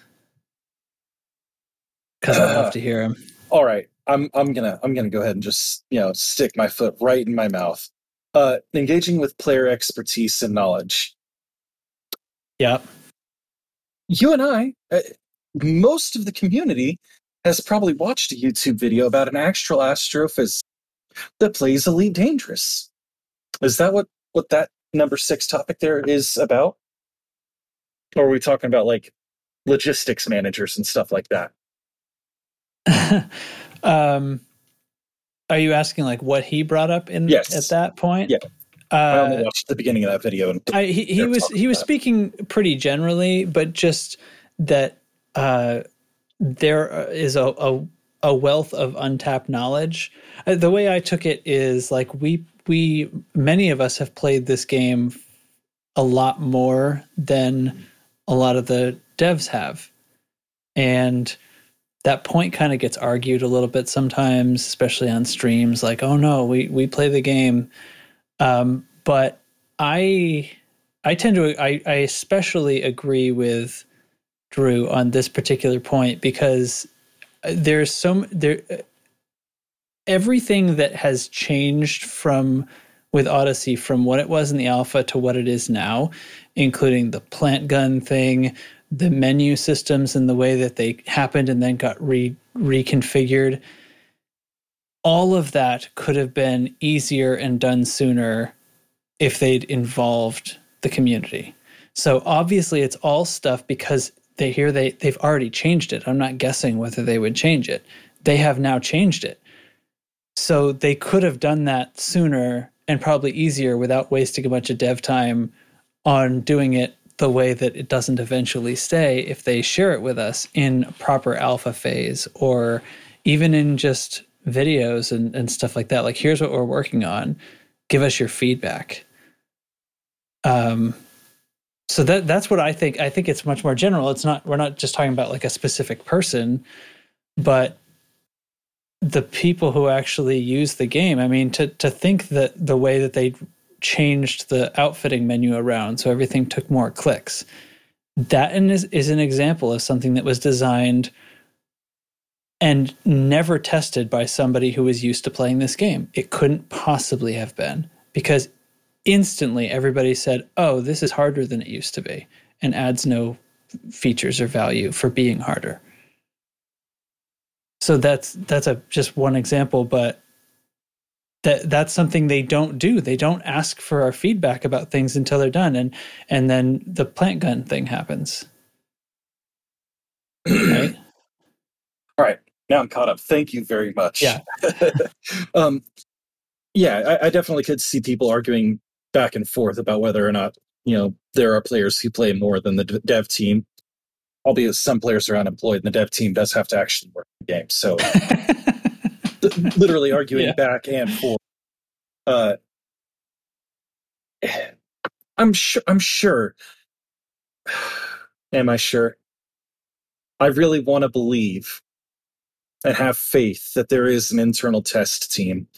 because i'd love to hear them All right, I'm I'm gonna I'm gonna go ahead and just you know stick my foot right in my mouth. Uh, engaging with player expertise and knowledge. Yeah. You and I, uh, most of the community has probably watched a YouTube video about an actual astrophysicist that plays Elite Dangerous. Is that what what that number six topic there is about? Or are we talking about like logistics managers and stuff like that? um are you asking like what he brought up in Yes. at that point Yeah. I only uh, watched the beginning of that video and I, he, he was he was about. speaking pretty generally, but just that uh, there is a, a a wealth of untapped knowledge. Uh, the way I took it is like we we many of us have played this game a lot more than a lot of the devs have, and that point kind of gets argued a little bit sometimes, especially on streams. Like, oh no, we we play the game, um, but I I tend to I, I especially agree with Drew on this particular point because there's some there everything that has changed from with Odyssey from what it was in the alpha to what it is now, including the plant gun thing, the menu systems and the way that they happened and then got re reconfigured. All of that could have been easier and done sooner if they'd involved the community. So obviously it's all stuff because they hear they they've already changed it. I'm not guessing whether they would change it. They have now changed it. So they could have done that sooner and probably easier without wasting a bunch of dev time on doing it the way that it doesn't eventually stay if they share it with us in proper alpha phase or even in just videos and, and stuff like that. Like here's what we're working on. Give us your feedback. Um so that that's what I think. I think it's much more general. It's not we're not just talking about like a specific person, but the people who actually use the game. I mean, to to think that the way that they changed the outfitting menu around so everything took more clicks. That is, is an example of something that was designed and never tested by somebody who was used to playing this game. It couldn't possibly have been because instantly everybody said, "Oh, this is harder than it used to be," and adds no features or value for being harder. So that's that's a just one example, but that that's something they don't do. They don't ask for our feedback about things until they're done, and and then the plant gun thing happens. Right? All right, now I'm caught up. Thank you very much. Yeah. um, yeah, I, I definitely could see people arguing back and forth about whether or not you know there are players who play more than the dev team. Albeit some players are unemployed, and the dev team does have to actually work the game. So literally arguing Yeah. back and forth. Uh, I'm sure. I'm sure. Am I sure? I really want to believe and have faith that there is an internal test team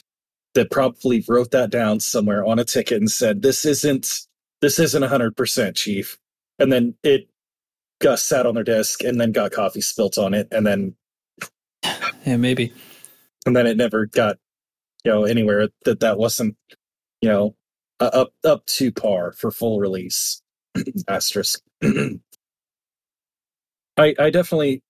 that probably wrote that down somewhere on a ticket and said, "This isn't this isn't 100% chief and then it got sat on their desk and then got coffee spilt on it and then Yeah, maybe. and then it never got you know anywhere that that wasn't you know uh, up up to par for full release asterisk i i definitely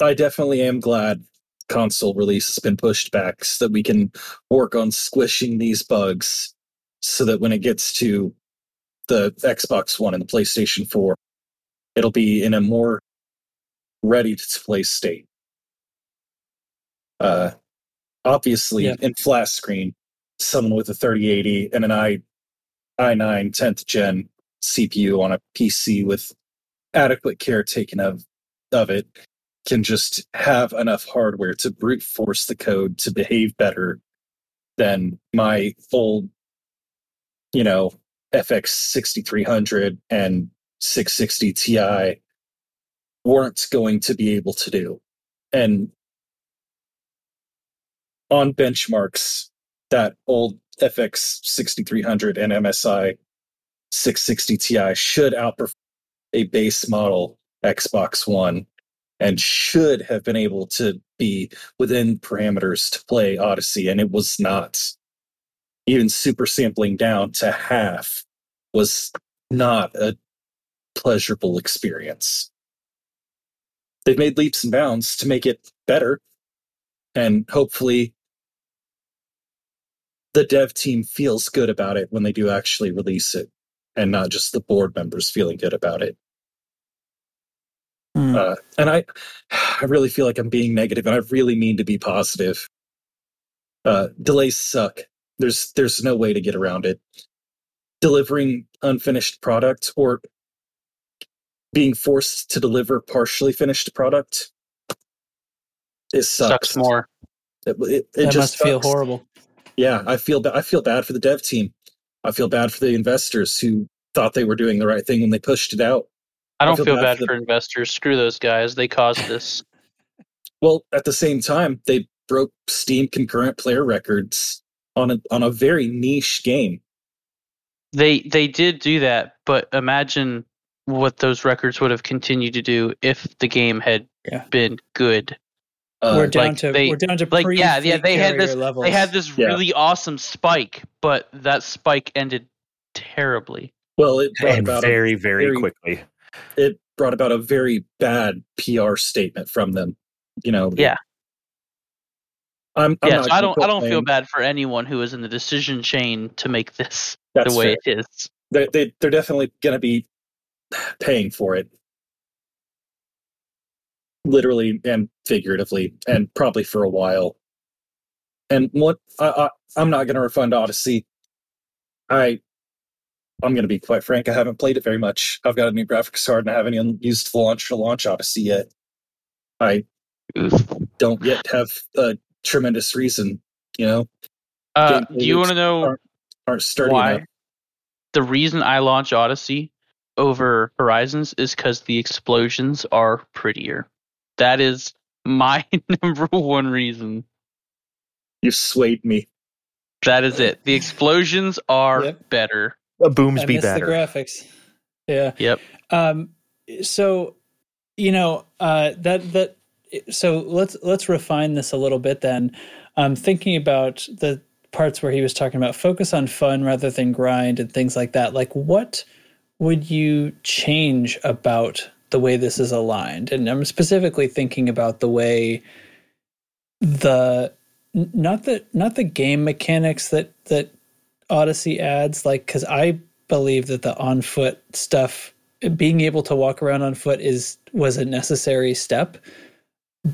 i definitely am glad console release has been pushed back so that we can work on squishing these bugs so that when it gets to the xbox one and the playstation 4 it'll be in a more ready to play state uh, obviously Yeah. in flat screen, someone with a 3080 and an i i9 10th gen CPU on a PC with adequate care taken of of it can just have enough hardware to brute force the code to behave better than my full, you know, FX 6300 and 660 Ti weren't going to be able to do. And on benchmarks, that old FX 6300 and MSI 660 Ti should outperform a base model Xbox One and should have been able to be within parameters to play Odyssey, and it was not. Even super sampling down to half was not a pleasurable experience. They've made leaps and bounds to make it better, and hopefully the dev team feels good about it when they do actually release it and not just the board members feeling good about it Hmm. uh, and i i really feel like i'm being negative and i really mean to be positive uh, delays suck there's there's no way to get around it delivering unfinished product or being forced to deliver partially finished product it sucks, Sucks more. it, it, it that just must feel horrible. Yeah, I feel ba- I feel bad for the dev team. I feel bad for the investors who thought they were doing the right thing when they pushed it out. I don't feel feel, bad bad for for investors. Screw those guys. They caused this. Well, at the same time, they broke Steam concurrent player records on a on a very niche game. They they did do that, but imagine what those records would have continued to do if the game had Yeah. been good. Uh, we're down like, to they- we're down to like, yeah, yeah, they had this- Levels. They had this Yeah. really awesome spike, but that spike ended terribly. well, it brought and about a, very, very very- quickly. it brought about a very bad PR statement from them. You know. Yeah. I'm, I'm yeah, so I don't I don't feel bad for anyone who is in the decision chain to make this That's the way fair. it is. they, they they're definitely going to be paying for it. Literally and figuratively and probably for a while. And what I, I i'm not going to refund odyssey. I i'm going to be quite frank i haven't played it very much. I've got a new graphics card and i haven't even used the launch to launch odyssey yet. I don't yet have a tremendous reason you know Uh, do you want to know aren't- aren't sturdy why? enough The reason I launch Odyssey over Horizons is because the explosions are prettier. That is my number one reason. you've swayed me That is it. The explosions are Yep. better. A booms I be miss the better. graphics. Yeah. Yep. Um, so, you know, uh, that that so let's let's refine this a little bit. Then, um, thinking about the parts where he was talking about focus on fun rather than grind and things like that. Like, what would you change about the way this is aligned? And I'm specifically thinking about the way the not the not the game mechanics that that Odyssey adds, like because I believe that the on foot stuff, being able to walk around on foot is was a necessary step,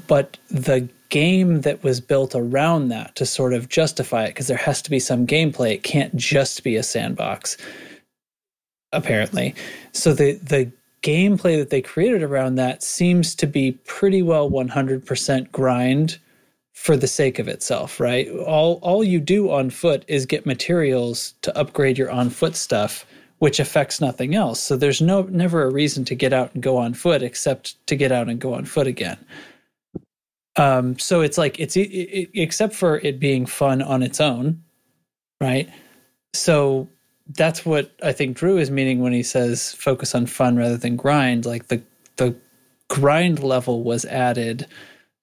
but the game that was built around that to sort of justify it, because there has to be some gameplay, it can't just be a sandbox. Apparently, so the the gameplay that they created around that seems to be pretty well 100% grind for the sake of itself, right? All all you do on foot is get materials to upgrade your on foot stuff, which affects nothing else. So there's no never a reason to get out and go on foot except to get out and go on foot again. Um, so it's like it's it, it, except for it being fun on its own, right? So that's what I think Drew is meaning when he says focus on fun rather than grind. Like the the grind level was added,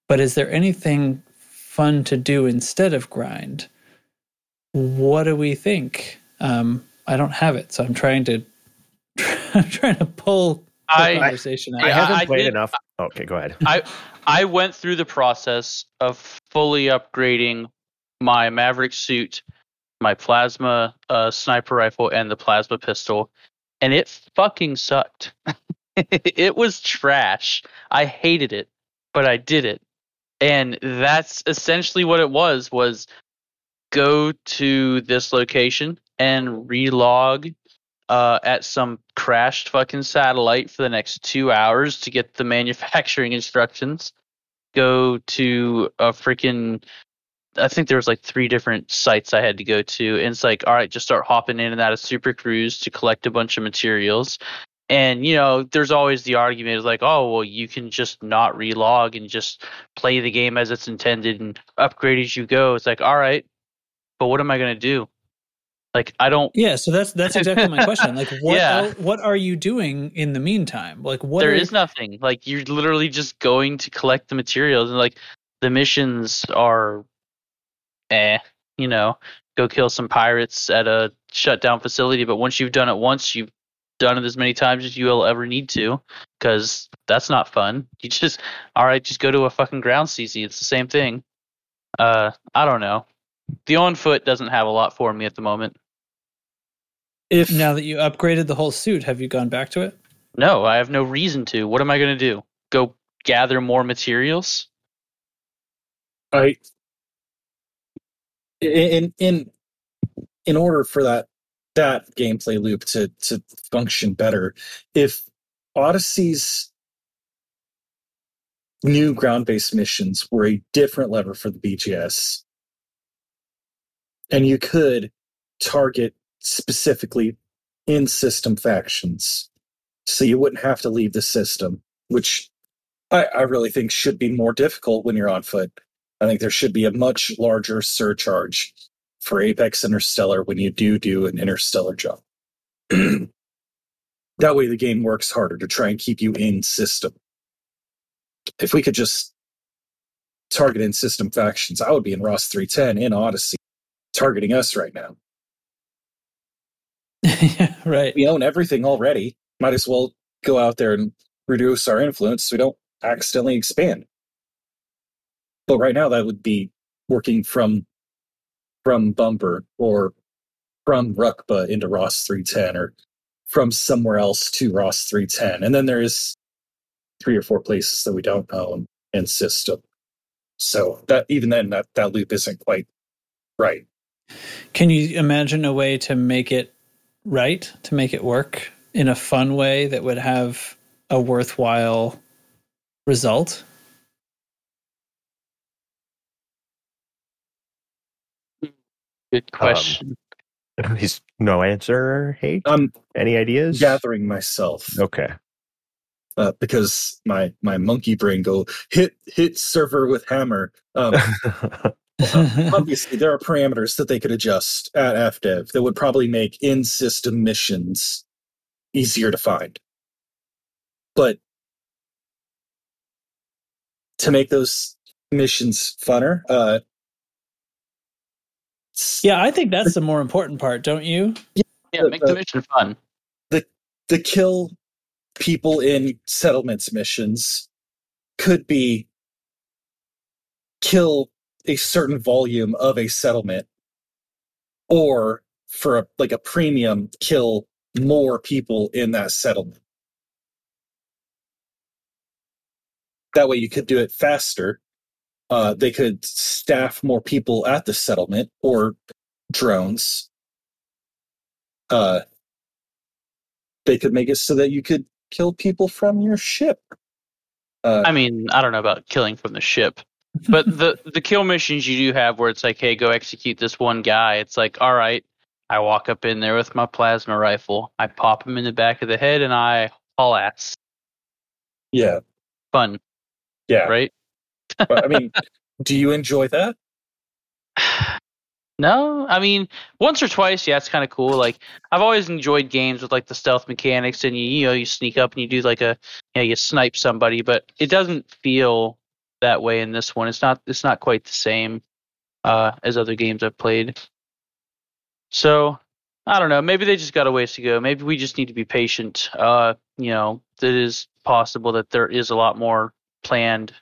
but is there anything fun to do instead of grind? What do we think? Um, I don't have it, so I'm trying to I'm trying to pull the I conversation out. I Yeah, haven't I played did- enough. Okay, go ahead. I I went through the process of fully upgrading my Maverick suit, my plasma uh, sniper rifle, and the plasma pistol, and it fucking sucked. it was trash. I hated it, but I did it, and that's essentially what it was. Was go to this location and relog uh, at some crashed fucking satellite for the next two hours to get the manufacturing instructions. Go to a freaking, I think there was like three different sites I had to go to, and it's like, all right, just start hopping in and out of Super Cruise to collect a bunch of materials. And you know, there's always the argument is like, oh, well, you can just not relog and just play the game as it's intended and upgrade as you go. It's like, all right, but what am I gonna do? Like, I don't. Yeah, so that's that's exactly my question. Like, what Yeah. el- what are you doing in the meantime? Like, what There are, is nothing. Like you're literally just going to collect the materials, and like the missions are, eh, you know, go kill some pirates at a shutdown facility. But once you've done it once, you've done it as many times as you will ever need to, because that's not fun. You just, all right, just go to a fucking ground CC. It's the same thing. Uh, I don't know. The on foot doesn't have a lot for me at the moment. If now that you upgraded the whole suit? Have you gone back to it? No, I have no reason to. What am I going to do? Go gather more materials? I in in in order for that that gameplay loop to to function better, if Odyssey's new ground-based missions were a different lever for the BGS, and you could target specifically in-system factions, so you wouldn't have to leave the system, which I, I really think should be more difficult when you're on foot. I think there should be a much larger surcharge for Apex Interstellar when you do do an interstellar jump. that way, the game works harder to try and keep you in system. If we could just target in system factions, I would be in Ross 310 in Odyssey targeting us right now. yeah, right. We own everything already. Might as well go out there and reduce our influence so we don't accidentally expand. But right now, that would be working from from Bumper or from Rukba into Ross 310 or from somewhere else to Ross 310. And then there's three or four places that we don't own in system. So that even then that, that loop isn't quite right. Can you imagine a way to make it right, to make it work in a fun way that would have a worthwhile result? Good question. He's no answer. Hey, I'm any ideas? gathering myself. Okay. uh, because my my monkey brain go hit hit server with hammer. Um, obviously, there are parameters that they could adjust at FDev that would probably make in system missions easier to find. But to make those missions funner, uh, yeah, I think that's the more important part, don't you? Yeah, make the mission fun. The the kill people in settlements missions could be kill a certain volume of a settlement or for a, like a premium kill more people in that settlement. That way you could do it faster. Uh, they could staff more people at the settlement or drones. Uh, they could make it so that you could kill people from your ship. Uh, I mean, I don't know about killing from the ship, but the the kill missions you do have where it's like, hey, go execute this one guy. It's like, all right, I walk up in there with my plasma rifle, I pop him in the back of the head, and I haul ass. yeah, Fun, yeah. right? But, I mean, do you enjoy that? No, I mean once or twice, yeah, it's kind of cool. Like I've always enjoyed games with like the stealth mechanics, and you you know you sneak up and you do like a you know you snipe somebody, but it doesn't feel that way in this one. It's not it's not quite the same uh, as other games I've played. So I don't know. Maybe they just got a ways to go. Maybe we just need to be patient. Uh, you know, it is possible that there is a lot more planned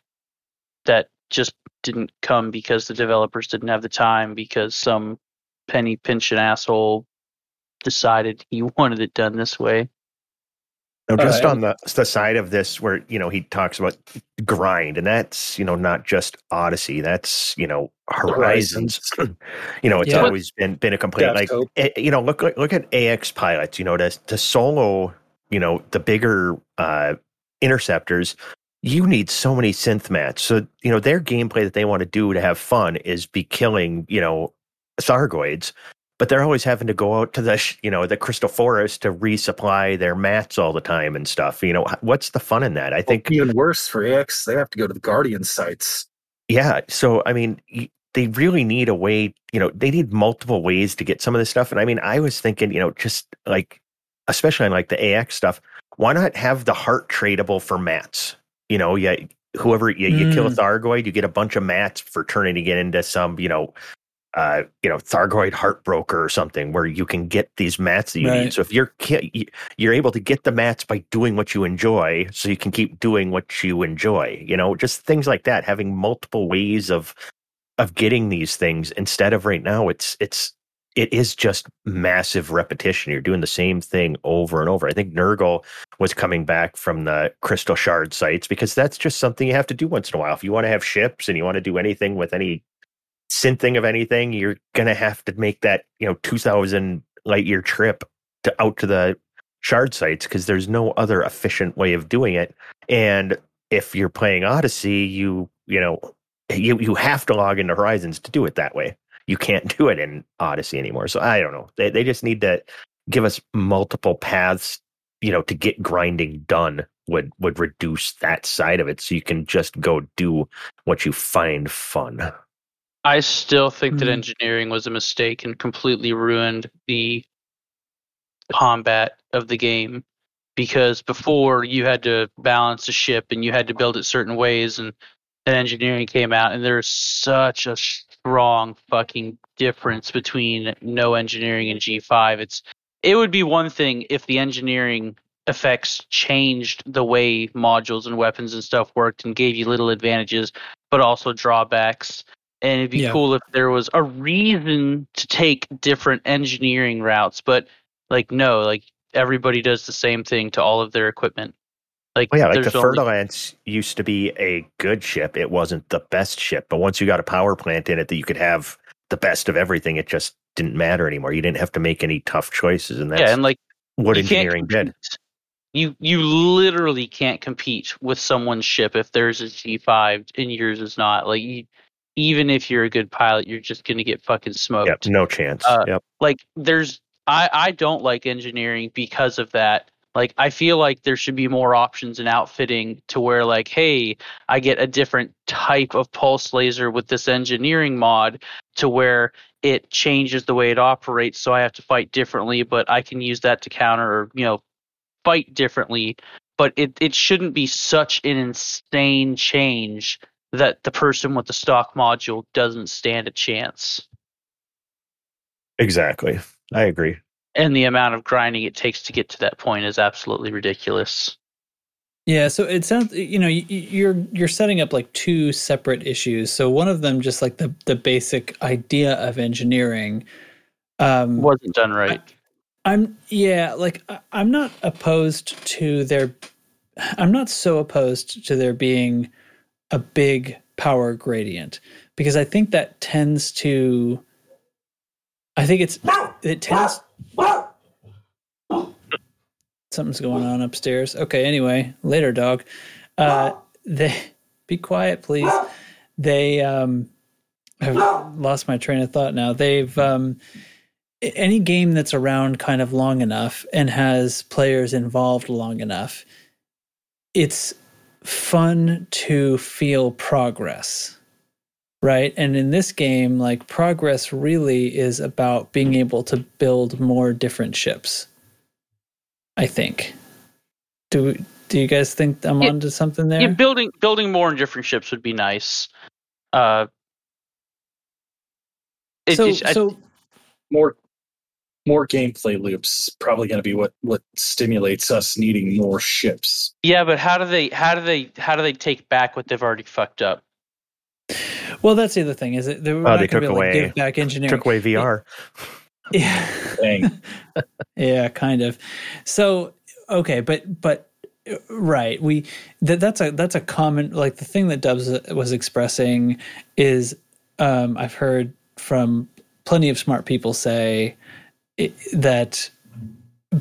that just didn't come because the developers didn't have the time because some penny pinching asshole decided he wanted it done this way. Now, just on the the side of this, where you know he talks about grind, and that's you know not just Odyssey, that's you know Horizons. you know, it's Yeah. always been been a complaint. Like eh, you know, look look at AX pilots. You know, to to solo, you know, the bigger uh, interceptors, you need so many synth mats. So you know, their gameplay that they want to do to have fun is be killing you know Thargoids. But they're always having to go out to the, you know, the crystal forest to resupply their mats all the time and stuff. You know, what's the fun in that? I think even worse for AX, they have to go to the Guardian sites. yeah. So, I mean, they really need a way, you know, they need multiple ways to get some of this stuff. And I mean, I was thinking, you know, just like, especially on like the AX stuff, why not have the heart tradable for mats? You know, yeah, whoever you, you kill a mm. Thargoid, you get a bunch of mats for turning it into some, you know, uh, you know, Thargoid Heartbroker or something where you can get these mats that you Right. need. So if you're you're able to get the mats by doing what you enjoy, so you can keep doing what you enjoy. You know, just things like that. Having multiple ways of of getting these things instead of right now, it's it's it is just massive repetition. You're doing the same thing over and over. I think Nurgle was coming back from the Crystal Shard sites because that's just something you have to do once in a while. If you want to have ships and you want to do anything with any synthing of anything, you're gonna have to make that you know 2,000 light year trip to out to the shard sites because there's no other efficient way of doing it. And if you're playing Odyssey, you you know you you have to log into Horizons to do it that way. You can't do it in Odyssey anymore. So I don't know. They they just need to give us multiple paths, you know, to get grinding done would would reduce that side of it so you can just go do what you find fun. I still think that Mhm. engineering was a mistake and completely ruined the combat of the game. Because before you had to balance a ship and you had to build it certain ways and then engineering came out and there's such a strong fucking difference between no engineering and G5 it's it would be one thing if the engineering effects changed the way modules and weapons and stuff worked and gave you little advantages but also drawbacks and it'd be Yeah. cool if there was a reason to take different engineering routes but like no like everybody does the same thing to all of their equipment like Well, yeah, like the there's only- Fer-de-Lance used to be a good ship. It wasn't the best ship, but once you got a power plant in it that you could have the best of everything, it just didn't matter anymore. You didn't have to make any tough choices, and that's yeah and like what engineering did. You you literally can't compete with someone's ship if theirs is G five and yours is not. Like you, even if you're a good pilot, you're just gonna get fucking smoked. Yep, no chance. Uh, yep. Like there's I I don't like engineering because of that. Like I feel like there should be more options in outfitting to where like hey, I get a different type of pulse laser with this engineering mod to where it changes the way it operates so I have to fight differently, but I can use that to counter or, you know, fight differently. But it, it shouldn't be such an insane change that the person with the stock module doesn't stand a chance. Exactly. I agree. And the amount of grinding it takes to get to that point is absolutely ridiculous. Yeah, so it sounds you know y- y- you're you're setting up like two separate issues. So one of them just like the the basic idea of engineering. Um, Wasn't done right. I'm yeah, like I- I'm not opposed to there. I'm not so opposed to there being a big power gradient because I think that tends to. I think it's it tends. Something's going on upstairs. Okay, anyway, later, dog. Uh, they be quiet, please. They um, I've lost my train of thought now. They've um, any game that's around kind of long enough and has players involved long enough, it's fun to feel progress, right? And in this game, like progress really is about being able to build more different ships. I think. Do do you guys think I'm Yeah. onto something there? Yeah, building building more and different ships would be nice. Uh, it, so it's- I- so more more gameplay loops probably going to be what what stimulates us needing more ships yeah, but how do they how do they how do they take back what they've already fucked up? well that's the other thing is it they were Oh, not they gonna be took able to away- give back engineering. Took away VR. Yeah. Yeah, kind of. So okay, but but uh, right, we that that's a that's a common like the thing that Dubs was expressing is um I've heard from plenty of smart people say it, that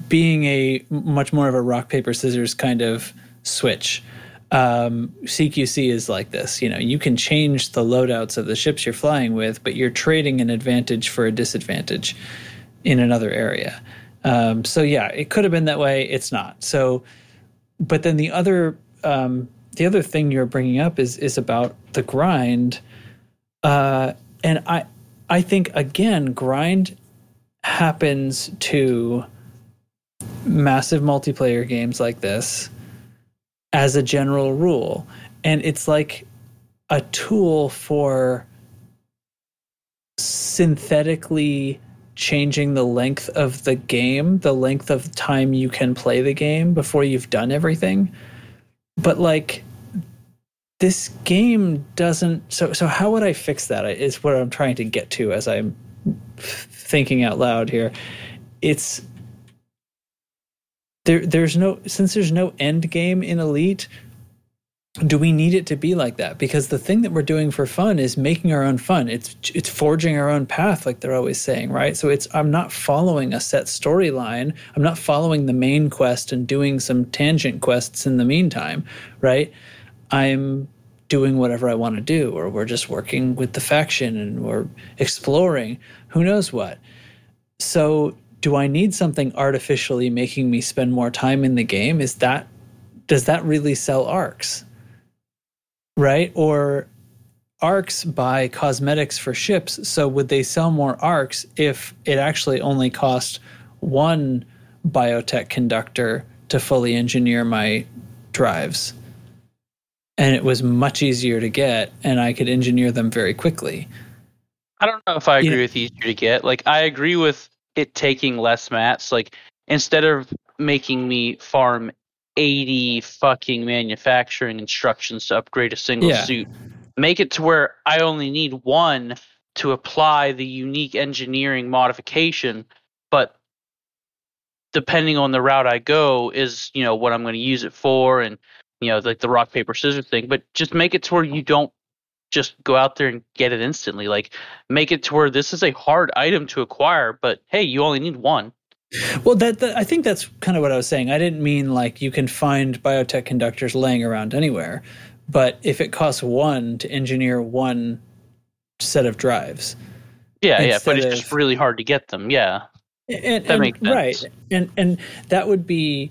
being a much more of a rock paper scissors kind of switch um, CQC is like this. You know, you can change the loadouts of the ships you're flying with, but you're trading an advantage for a disadvantage in another area. Um, so yeah, it could have been that way. It's not. So, but then the other um, the other thing you're bringing up is is about the grind, uh, and I I think again grind happens to massive multiplayer games like this as a general rule. And it's like a tool for synthetically changing the length of the game, the length of time you can play the game before you've done everything. But like this game doesn't so so how would I fix that is what I'm trying to get to as I'm thinking out loud here. It's there there's no since there's no end game in elite do we need it to be like that? Because the thing that we're doing for fun is making our own fun. It's it's forging our own path like they're always saying right? So it's i'm not following a set storyline. I'm not following the main quest and doing some tangent quests in the meantime right? I'm doing whatever i want to do or we're just working with the faction and we're exploring who knows what so do I need something artificially making me spend more time in the game? Is that does that really sell ARX? Right? Or ARX buy cosmetics for ships, so would they sell more ARX if it actually only cost one biotech conductor to fully engineer my drives? And it was much easier to get and I could engineer them very quickly. I don't know if I You agree know- with easier to get. Like I agree with it taking less mats. Like instead of making me farm eighty fucking manufacturing instructions to upgrade a single Yeah. suit, make it to where I only need one to apply the unique engineering modification, but depending on the route I go is, you know, what I'm going to use it for and you know, like the rock paper scissors thing, but just make it to where you don't just go out there and get it instantly. Like make it to where this is a hard item to acquire, but hey, you only need one. Well, that, that I think that's kind of what I was saying. I didn't mean like you can find biotech conductors laying around anywhere, but if it costs one to engineer one set of drives, Yeah, yeah, but it's just really hard to get them. Yeah. and, That and- makes sense. right, and and that would be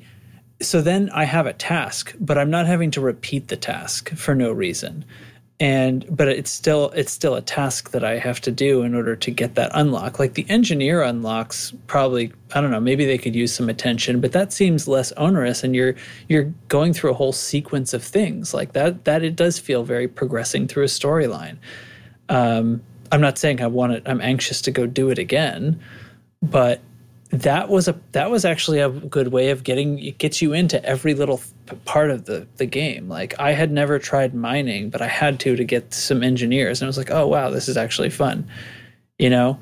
so. Then I have a task, but I'm not having to repeat the task for no reason. And but it's still it's still a task that I have to do in order to get that unlock. Like the engineer unlocks, probably I don't know. Maybe they could use some attention, but that seems less onerous. And you're you're going through a whole sequence of things like that. That it does feel very progressing through a storyline. Um, I'm not saying I want it. I'm anxious to go do it again, but that was a that was actually a good way of getting it gets you into every little part of the the game. Like I had never tried mining, but I had to to get some engineers, and I was like, oh wow, this is actually fun, you know.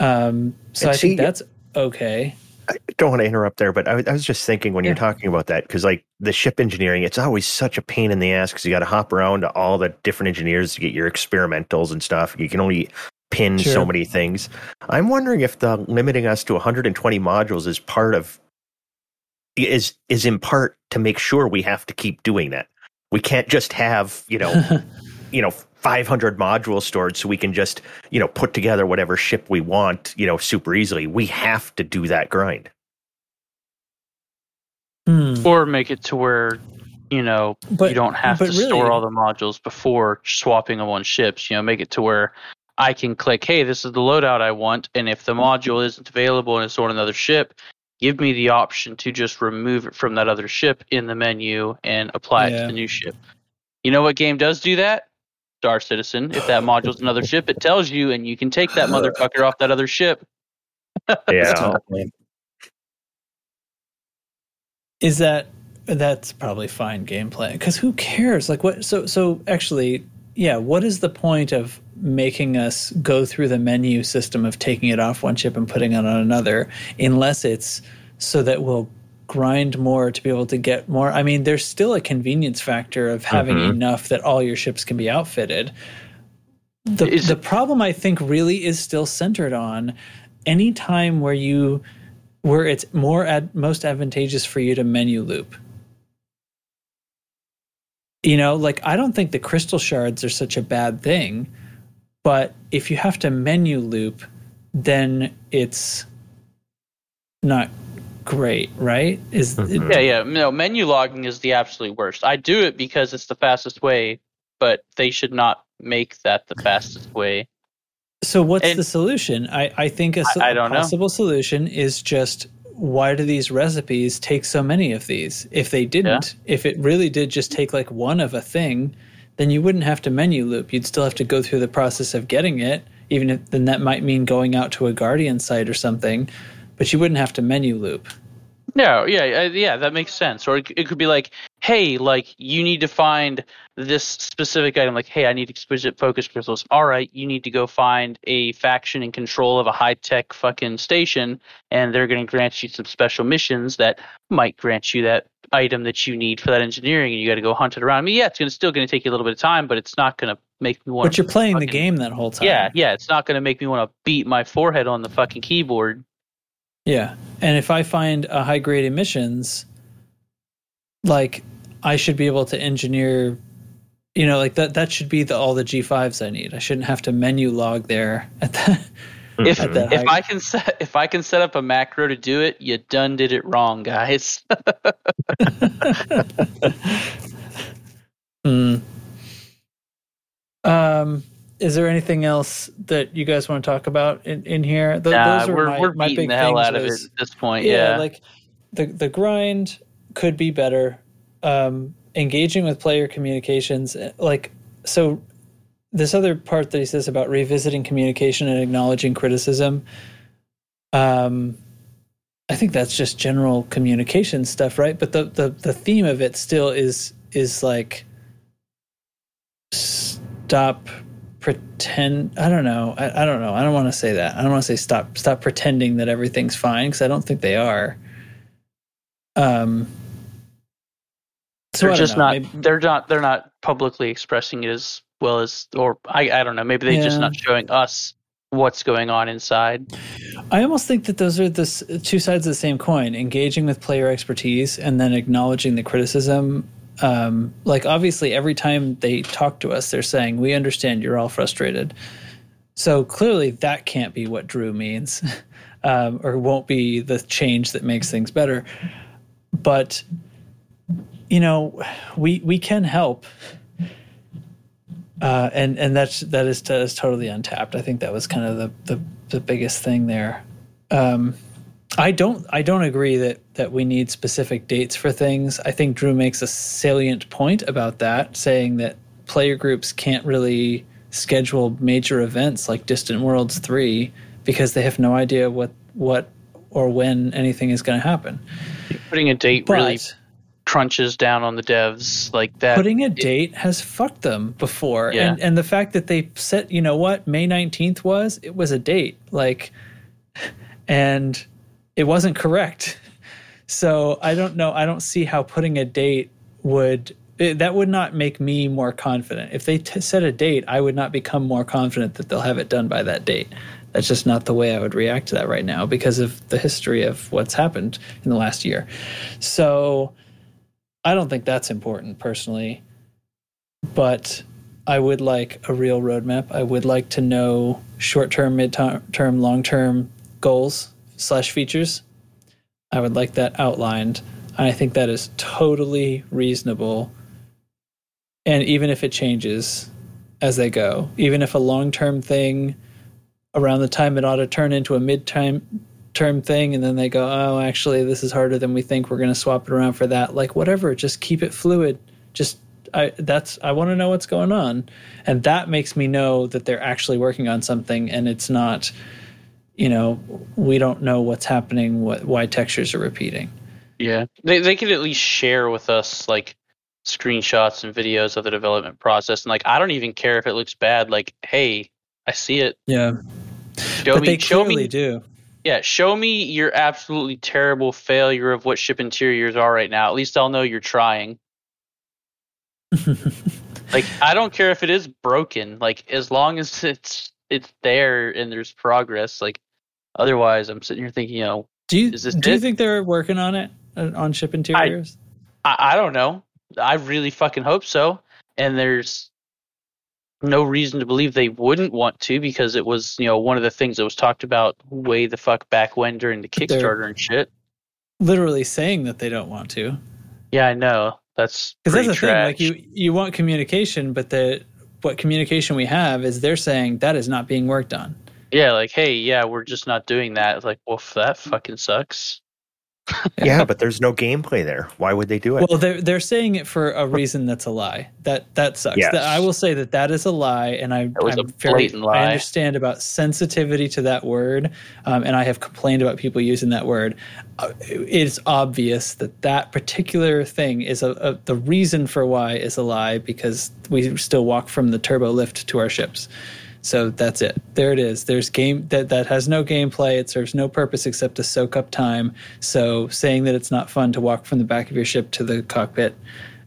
Um, so And I think that's okay. I don't want to interrupt there, but I, was- I was just thinking when Yeah. you're talking about that, because like the ship engineering, it's always such a pain in the ass because you got to hop around to all the different engineers to get your experimentals and stuff. You can only pin so many things. I'm wondering if the limiting us to 120 modules is part of is is in part to make sure we have to keep doing that. We can't just have you know you know 500 modules stored so we can just you know put together whatever ship we want you know super easily. We have to do that grind. Hmm. Or make it to where you know But- you don't have to really- store all the modules before swapping them on ships. You know, make it to where I can click, hey, this is the loadout I want, and if the module isn't available and it's on another ship, give me the option to just remove it from that other ship in the menu and apply it to the new ship. You know what game does do that? Star Citizen. If that module's another ship, it tells you, and you can take that motherfucker off that other ship. Yeah. Is that that's probably fine gameplay because who cares like what so so actually yeah what is the point of making us go through the menu system of taking it off one chip and putting it on another unless it's so that we'll grind more to be able to get more i mean there's still a convenience factor of having Mhm. enough that all your ships can be outfitted the, Is the it- problem i think really is still centered on any time where you where it's more ad, most advantageous for you to menu loop. You know, like I don't think the crystal shards are such a bad thing, but if you have to menu loop, then it's not great, right? Is Mhm. Yeah, yeah. No, menu logging is the absolute worst. I do it because it's the fastest way, but they should not make that the fastest way. So what's And- the solution? I, I think a, I- I don't know. possible solution is just why do these recipes take so many of these? If they didn't, if it really did just take like one of a thing, then you wouldn't have to menu loop. You'd still have to go through the process of getting it, even if then that might mean going out to a guardian site or something, but you wouldn't have to menu loop. No, yeah, uh, yeah, that makes sense. Or it, could be like, hey, like you need to find this specific item. Like, hey, I need exquisite focus crystals. All right, you need to go find a faction in control of a high tech fucking station, and they're going to grant you some special missions that might grant you that item that you need for that engineering, and you got to go hunt it around. I mean, yeah, it's gonna still going to take you a little bit of time, but it's not going to make me want. But you're playing the game that whole time. Yeah, yeah, it's not going to make me want to beat my forehead on the fucking keyboard. Yeah. And if I find a high grade emissions, like I should be able to engineer, you know, like that, that should be the, all the G5s I need. I shouldn't have to menu log there at that. If if high- I can set if I can set up a macro to do it, you done did it wrong, guys. Hmm. Um, is there anything else that you guys want to talk about in, in here? Th- nah, those are we're my, we're my beating big the hell out of it at this point. Yeah, like the the grind could be better um engaging with player communications eh, like so this other part that he says about revisiting communication and acknowledging criticism um i think that's just general communication stuff right? But the the, the theme of it still is is like stop pretend i don't know. I, I don't know. I don't want to say that. I don't want to say stop stop pretending that everything's fine because i don't think they are. Um so they're just know, not maybe- they're not they're not publicly expressing it as well as or I I don't know maybe they're just not showing us what's going on inside. I almost think that those are the s- two sides of the same coin: engaging with player expertise and then acknowledging the criticism. Um, like obviously, every time they talk to us, they're saying, "We understand you're all frustrated." So clearly, that can't be what Drew means, um, or won't be the change that makes things better. But you know, we we can help. Uh, and and that's that is, that is totally untapped. I think that was kind of the the, the biggest thing there. Um, I don't I don't agree that that we need specific dates for things. I think Drew makes a salient point about that, saying that player groups can't really schedule major events like Distant Worlds three because they have no idea what what or when anything is going to happen. Putting a date But really crunches down on the devs like that. putting a date has fucked them before Yeah. and and the fact that they set you know what may 19th was it was a date like and it wasn't correct so i don't know i don't see how putting a date would it, that would not make me more confident if they t- set a date i would not become more confident that they'll have it done by that date that's just not the way i would react to that right now because of the history of what's happened in the last year so I don't think that's important personally, but I would like a real roadmap. I would like to know short term, mid term, long term goals slash features. I would like that outlined. And I think that is totally reasonable. And even if it changes as they go, even if a long term thing around the time it ought to turn into a mid time term thing and then they go, oh, actually, this is harder than we think. We're going to swap it around for that. Like, whatever, just keep it fluid. Just, I, that's, I want to know what's going on. And that makes me know that they're actually working on something and it's not, you know, we don't know what's happening, what, why textures are repeating. Yeah, they they could at least share with us like screenshots and videos of the development process, and like I don't even care if it looks bad. Like, hey, I see it. Yeah. Show but me, they show me, do. Yeah, show me your absolutely terrible failure of what ship interiors are right now. At least I'll know you're trying. Like, I don't care if it is broken. Like, as long as it's it's there and there's progress. Like, otherwise, I'm sitting here thinking, you know, do you, Is this do you think they're working on it uh, on ship interiors? I, I don't know. I really fucking hope so. And there's no reason to believe they wouldn't want to because it was, you know, one of the things that was talked about way the fuck back when during the They're- Kickstarter and shit. Literally saying that they don't want to. Yeah, I know. That's Because that's the pretty thing. Like you, you want communication, but the what communication we have is they're saying that is not being worked on. Yeah, like, hey, yeah, we're just not doing that. It's like, well, that fucking sucks. Yeah, but there's no gameplay there. Why would they do it? Well, they're they're saying it for a reason that's a lie. That that sucks. Yes. That- I will say that that is a lie, and I was I'm a very lie. I understand about sensitivity to that word, um, and I have complained about people using that word. Uh, it's obvious that that particular thing is a, a the reason for why is a lie because we still walk from the turbo lift to our ships. So that's it. There it is. There's game that that has no gameplay. It serves no purpose except to soak up time. So saying that it's not fun to walk from the back of your ship to the cockpit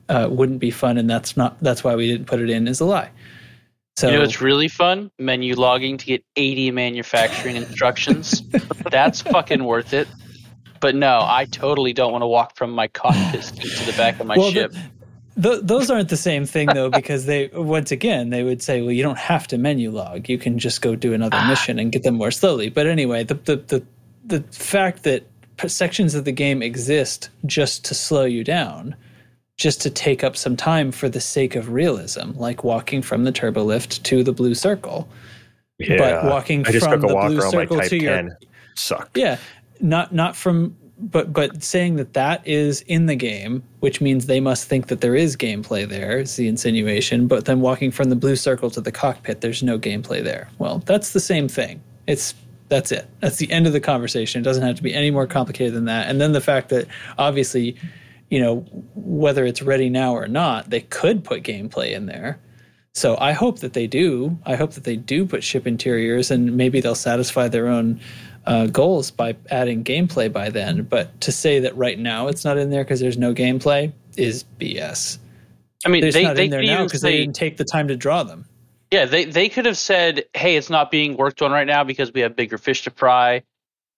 uh, wouldn't be fun, and that's not that's why we didn't put it in is a lie. So you know, it's really fun menu logging to get 80 manufacturing instructions. That's fucking worth it. But no, I totally don't want to walk from my cockpit to the back of my Well, ship. Th- those aren't the same thing though, because they once again they would say, well, you don't have to menu log. You can just go do another ah. mission and get them more slowly. But anyway, the the the, the fact that sections of the game exist just to slow you down, just to take up some time for the sake of realism, like walking from the turbo lift to the blue circle. yeah, walking from the walk blue circle Type to your- 10. Sucked. Yeah, not not from but but saying that that is in the game, which means they must think that there is gameplay there. Is the insinuation? But then walking from the blue circle to the cockpit, there's no gameplay there. Well, that's the same thing. It's that's it. That's the end of the conversation. It doesn't have to be any more complicated than that. And then the fact that obviously, you know, whether it's ready now or not, they could put gameplay in there. So I hope that they do. I hope that they do put ship interiors, and maybe they'll satisfy their own uh, goals by adding gameplay by then. But to say that right now it's not in there because there's no gameplay is BS. I mean, It's they, not they in there now because they didn't take the time to draw them. yeah, they, they could have said, hey, it's not being worked on right now because we have bigger fish to fry.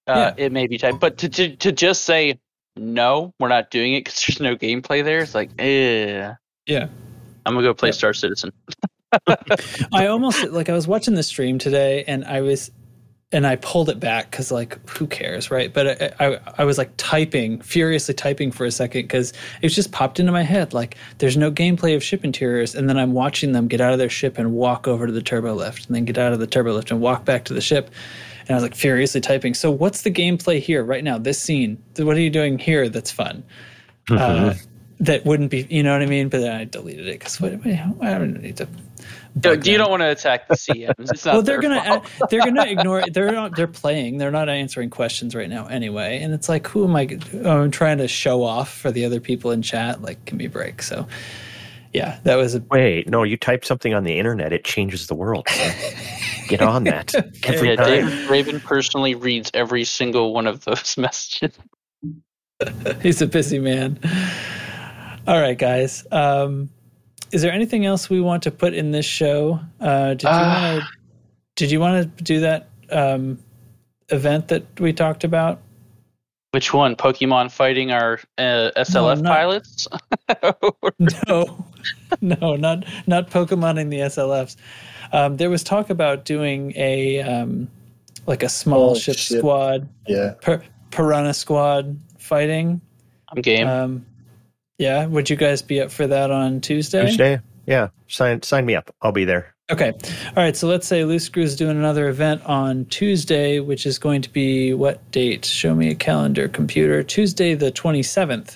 Uh, It may be time. But to, to, to just say, no, we're not doing it because there's no gameplay there, it's like, eh. Yeah. I'm going to go play. Star Citizen. I almost like I was watching the stream today, and I was, and I pulled it back because like who cares, right? But I, I I was like typing furiously typing for a second because it just popped into my head like there's no gameplay of ship interiors, and then I'm watching them get out of their ship and walk over to the turbo lift, and then get out of the turbo lift and walk back to the ship. And I was like furiously typing. So what's the gameplay here right now? This scene. What are you doing here? That's fun. Uh, that wouldn't be, you know what I mean? But then I deleted it because what, what, I don't need to. No, bug you don't want to attack the CMs. It's not well, they're gonna fault. they're gonna ignore. They're not. They're playing. They're not answering questions right now anyway. And it's like, who am I? oh, I'm trying to show off for the other people in chat. Like, give me a break. So, yeah, that was a. Wait, no, you type something on the internet, it changes the world. Get on that. Every Yeah, time. David Braben personally reads every single one of those messages. He's a busy man. All right, guys. Um, is there anything else we want to put in this show? Uh, did you Ah. want to? Did you want to do that um, event that we talked about? Which one? Pokemon fighting our uh, SLF not- pilots? No, no, not not Pokemoning the SLFs. Um, there was talk about doing a um, like a small Oh, ship shit. squad, Yeah. per, piranha squad fighting. I'm game. Um, yeah, would you guys be up for that on Tuesday? Tuesday. Yeah, sign sign me up. I'll be there. Okay. All right. So let's say Loose Screw is doing another event on Tuesday, which is going to be what date? Show me a calendar, computer. Tuesday, the 27th.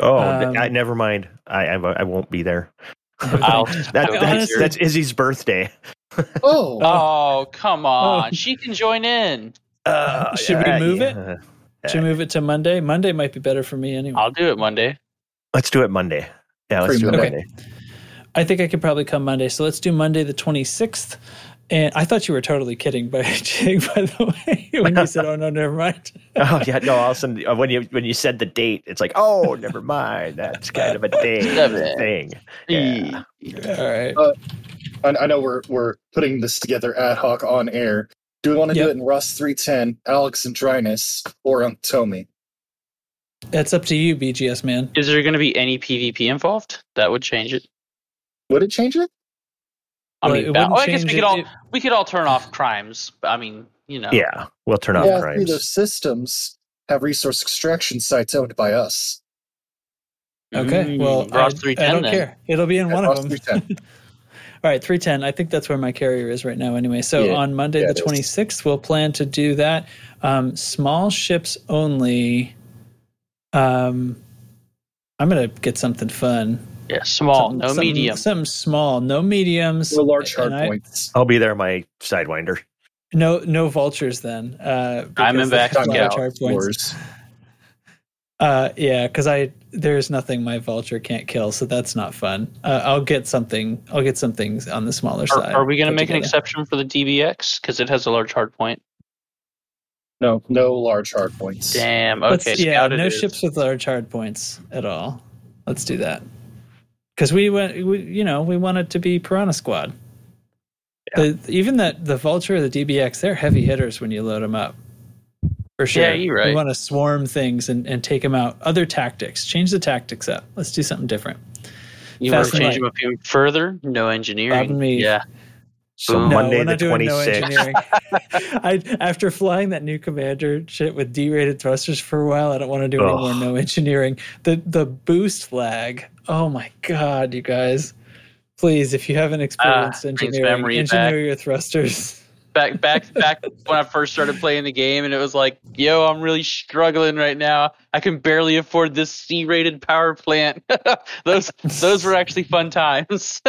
Oh, Um, I, never mind. I, I I won't be there. I'll, That, I that's, honestly- that's Izzy's birthday. Oh, oh, come on. Oh. She can join in. Uh, Should we move it? yeah. Should we move it to Monday? Monday might be better for me anyway. I'll do it Monday. Let's do it Monday. Yeah, let's Free do it Monday. Monday. I think I could probably come Monday. So let's do Monday the 26th. And I thought you were totally kidding, by Jake, by the way, when you said, "Oh no, never mind." Oh yeah, no. All of a sudden, uh, when you when you said the date, it's like, oh, never mind. That's kind of a day thing. Yeah. All right. I, I know we're we're putting this together ad hoc on air. Do we want to Yep. do it in Ross 310, Alex and Dryness, or on Tomy? That's up to you, BGS man. Is there going to be any PvP involved? That would change it. Would it change it? I Well, mean, it ba- wouldn't oh, I guess we could it- all it- we could all turn off crimes. I mean, you know. Yeah, we'll turn off yeah, three crimes. of those systems have resource extraction sites owned by us. Okay. Mm, well, I, Ross I 310 don't then. care. It'll be in Yeah, one Ross of them. 310. All right, 310. I think that's where my carrier is right now anyway. So Yeah, on Monday yeah, the it is. 26th, we'll plan to do that. Um, small ships only. Um, I'm going to get something fun. Yeah, small, Something- no something- medium. Something small, no mediums. No large hard and I- points. I'll be there. My sidewinder. No, no vultures then. Uh, I'm in back there's to large scout. hard points. Uh, yeah, because I there's nothing my vulture can't kill, so that's not fun. Uh, I'll get something. I'll get some things on the smaller Are, side. are we going to put make an exception for the DBX because it has a large hard point? No, no large hard points. Damn. Let's- Okay. yeah, no is. ships with large hard points at all. Let's do that. Because we went, we, you know, we want it to be Piranha Squad. The, even that the Vulture or the DBX, they're heavy hitters when you load them up. For sure. Yeah, you're We want to swarm things and, and take them out. Other tactics. Change the tactics up. Let's do something different. You want to change light. them up even further? No engineering. Me. Yeah. So Boom. No, Monday we're the not doing no engineering. I after flying that new commander shit with D-rated thrusters for a while, I don't want to do any more no engineering. The the boost lag. Oh my god, you guys! Please, if you haven't experienced Ah, brings engineering, engineer back. your thrusters. Back, back, back when I first started playing the game, and it was like, "Yo, I'm really struggling right now. I can barely afford this C-rated power plant." those, those were actually fun times.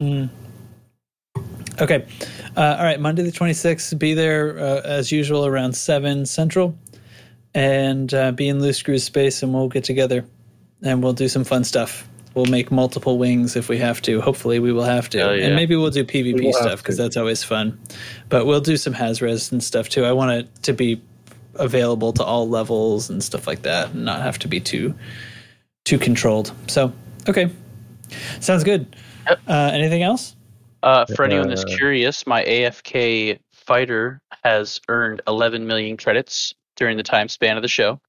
Mm. Okay. Uh, all right. Monday the 26th. Be there uh, as usual around 7 Central and uh, be in Loose Screws space and we'll get together and we'll do some fun stuff. We'll make multiple wings if we have to. Hopefully, we will have to. Yeah. And maybe we'll do We PvP will stuff because that's always fun. But we'll do some Hazres and stuff too. I want it to be available to all levels and stuff like that and not have to be too too controlled. So, okay. Sounds good. Yep. Uh, anything else? Uh, for anyone that's Uh, curious, my AFK fighter has earned 11 million credits during the time span of the show.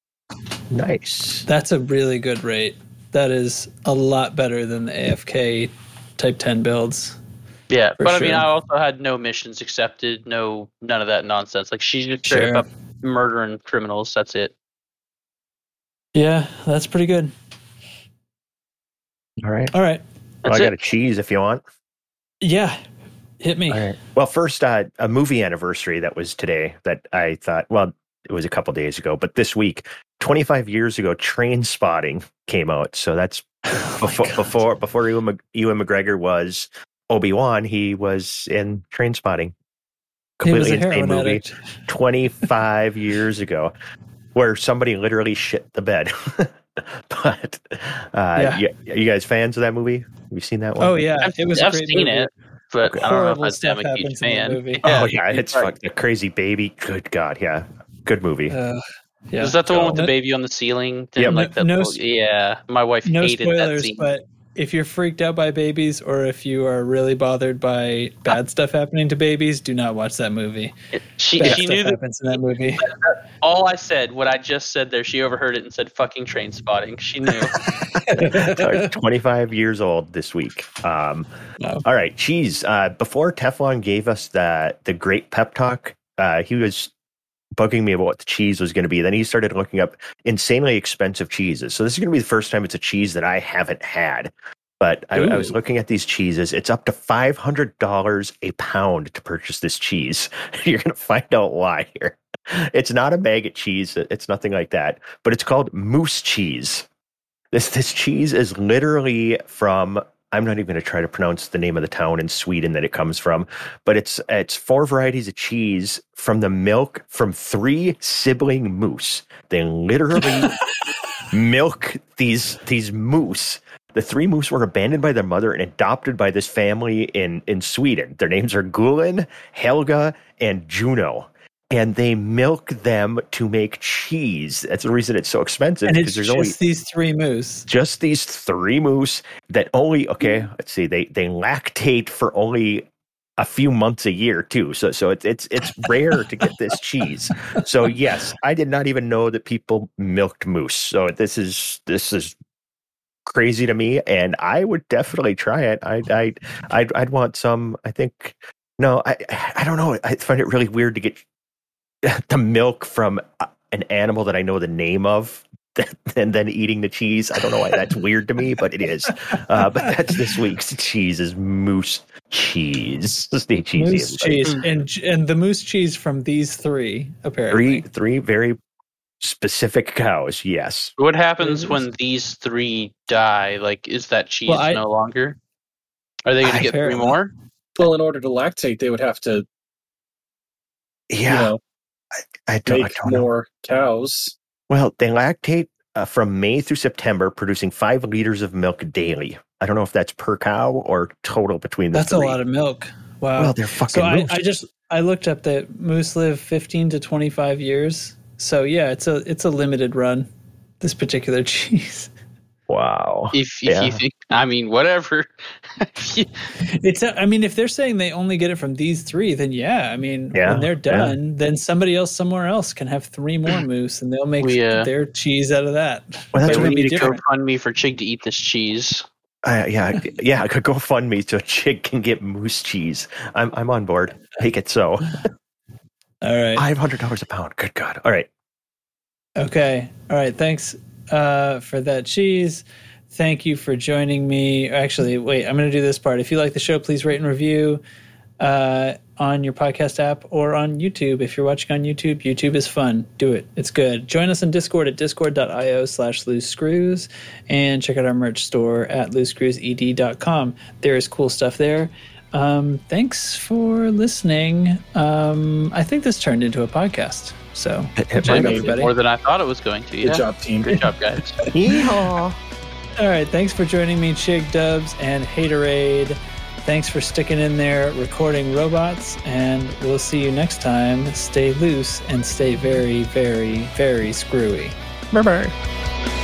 Nice. That's a really good rate. That is a lot better than the AFK Type 10 builds. Yeah, For but I mean. I also had no missions accepted, no none of that nonsense. Like she's just straight Sure. up murdering criminals. That's it. Yeah, that's pretty good. All right. All right. Well, I got it. a cheese if you want. Yeah. Hit me. All right. Well, first, uh, a movie anniversary that was today that I thought, well, it was a couple days ago, but this week, 25 years ago, Trainspotting came out. So that's Oh before before before Ewan, Ewan McGregor was Obi Wan. He was in Trainspotting. Completely a insane movie. addict. 25 years ago, where somebody literally shit the bed. but uh, Yeah. you, you guys fans of that movie? Have you seen that one? Oh, yeah. I've, it was a I've great seen movie. it, but I don't know Horrible if I'm stuff a huge happens in that fan. movie. Oh yeah, it's right. fucking a crazy baby. Good God, yeah, good movie. Uh, yeah. Is that the one with the baby on the ceiling? Yeah, Didn't no- like that. no yeah, my wife No hated that scene. but if you're freaked out by babies or if you are really bothered by bad stuff happening to babies, do not watch that movie. she Bad she stuff knew that happens in that movie. all I said, what I just said there. She overheard it and said, "Fucking train spotting." She knew. Sorry, 25 years old this week. Um, Wow. All right, cheese. Uh, before Teflon gave us the the great pep talk, uh, he was bugging me about what the cheese was going to be. Then he started looking up insanely expensive cheeses. So this is going to be the first time it's a cheese that I haven't had. But I, I was looking at these cheeses. It's up to five hundred dollars a pound to purchase this cheese. You're going to find out why here. It's not a maggot cheese. It's nothing like that. But it's called moose cheese. This this cheese is literally from. I'm not even going to try to pronounce the name of the town in Sweden that it comes from, but it's it's four varieties of cheese from the milk from three sibling moose. They literally milk these these moose. The three moose were abandoned by their mother and adopted by this family in in Sweden. Their names are Gulen, Helga, and Juno. And they milk them to make cheese. That's the reason it's so expensive. and because it's there's just only these three moose. just these three moose that only okay let's see they they lactate for only a few months a year too so so it's it's it's rare to get this cheese so yes i did not even know that people milked moose so this is this is crazy to me and i would definitely try it i i i'd, I'd want some i think no i i don't know i find it really weird to get the milk from uh, an animal that i know the name of and then eating the cheese. I don't know why that's weird to me, but it is. Uh, but that's this week's cheese is moose cheese. Stay cheesy. Moose everybody. cheese and and the moose cheese from these three apparently. Three three very specific cows. Yes. What happens Moose. when these three die? Like, is that cheese Well, I- no longer? Are they going to get three Apparently. more? Well, in order to lactate, they would have to, Yeah. you know, I don't, I make don't know. more cows. Well, they lactate uh, from May through September, producing five liters of milk daily. I don't know if that's per cow or total between the That's a lot of milk. Wow. well, they're fucking so I. I just I looked up that moose live 15 to 25 years. So yeah, it's a it's a limited run. This particular cheese. Wow. If, if Yeah. you think, I mean, whatever. It's a, I mean if they're saying they only get it from these three, then yeah, I mean Yeah, when they're yeah. done, then somebody else somewhere else can have three more moose and they'll make We, uh, their cheese out of that. Well, that's But we be need to different. GoFundMe for Chig to eat this cheese. Uh, yeah, yeah. I could go fund me so a chick can get moose cheese. I'm I'm on board. Make it so. All right. Five hundred dollars a pound. Good God. All right. Okay. All right. Thanks uh, for that cheese. Thank you for joining me. Actually, wait, I'm going to do this part. If you like the show, please rate and review uh, on your podcast app or on YouTube. If you're watching on YouTube, YouTube is fun. Do it. It's good. Join us on Discord at discord.io slash loose screws and check out our merch store at loosescrewsed.com. There is cool stuff there. Um, thanks for listening. Um, I think this turned into a podcast. So, It, Good it job, might be. everybody. More than I thought it was going to. Good Yeah. job, team. Good job, guys. Yeehaw. All right, thanks for joining me, Chig Dubs and Haterade. Thanks for sticking in there recording robots, and we'll see you next time. Stay loose and stay very, very, very screwy. Bye bye.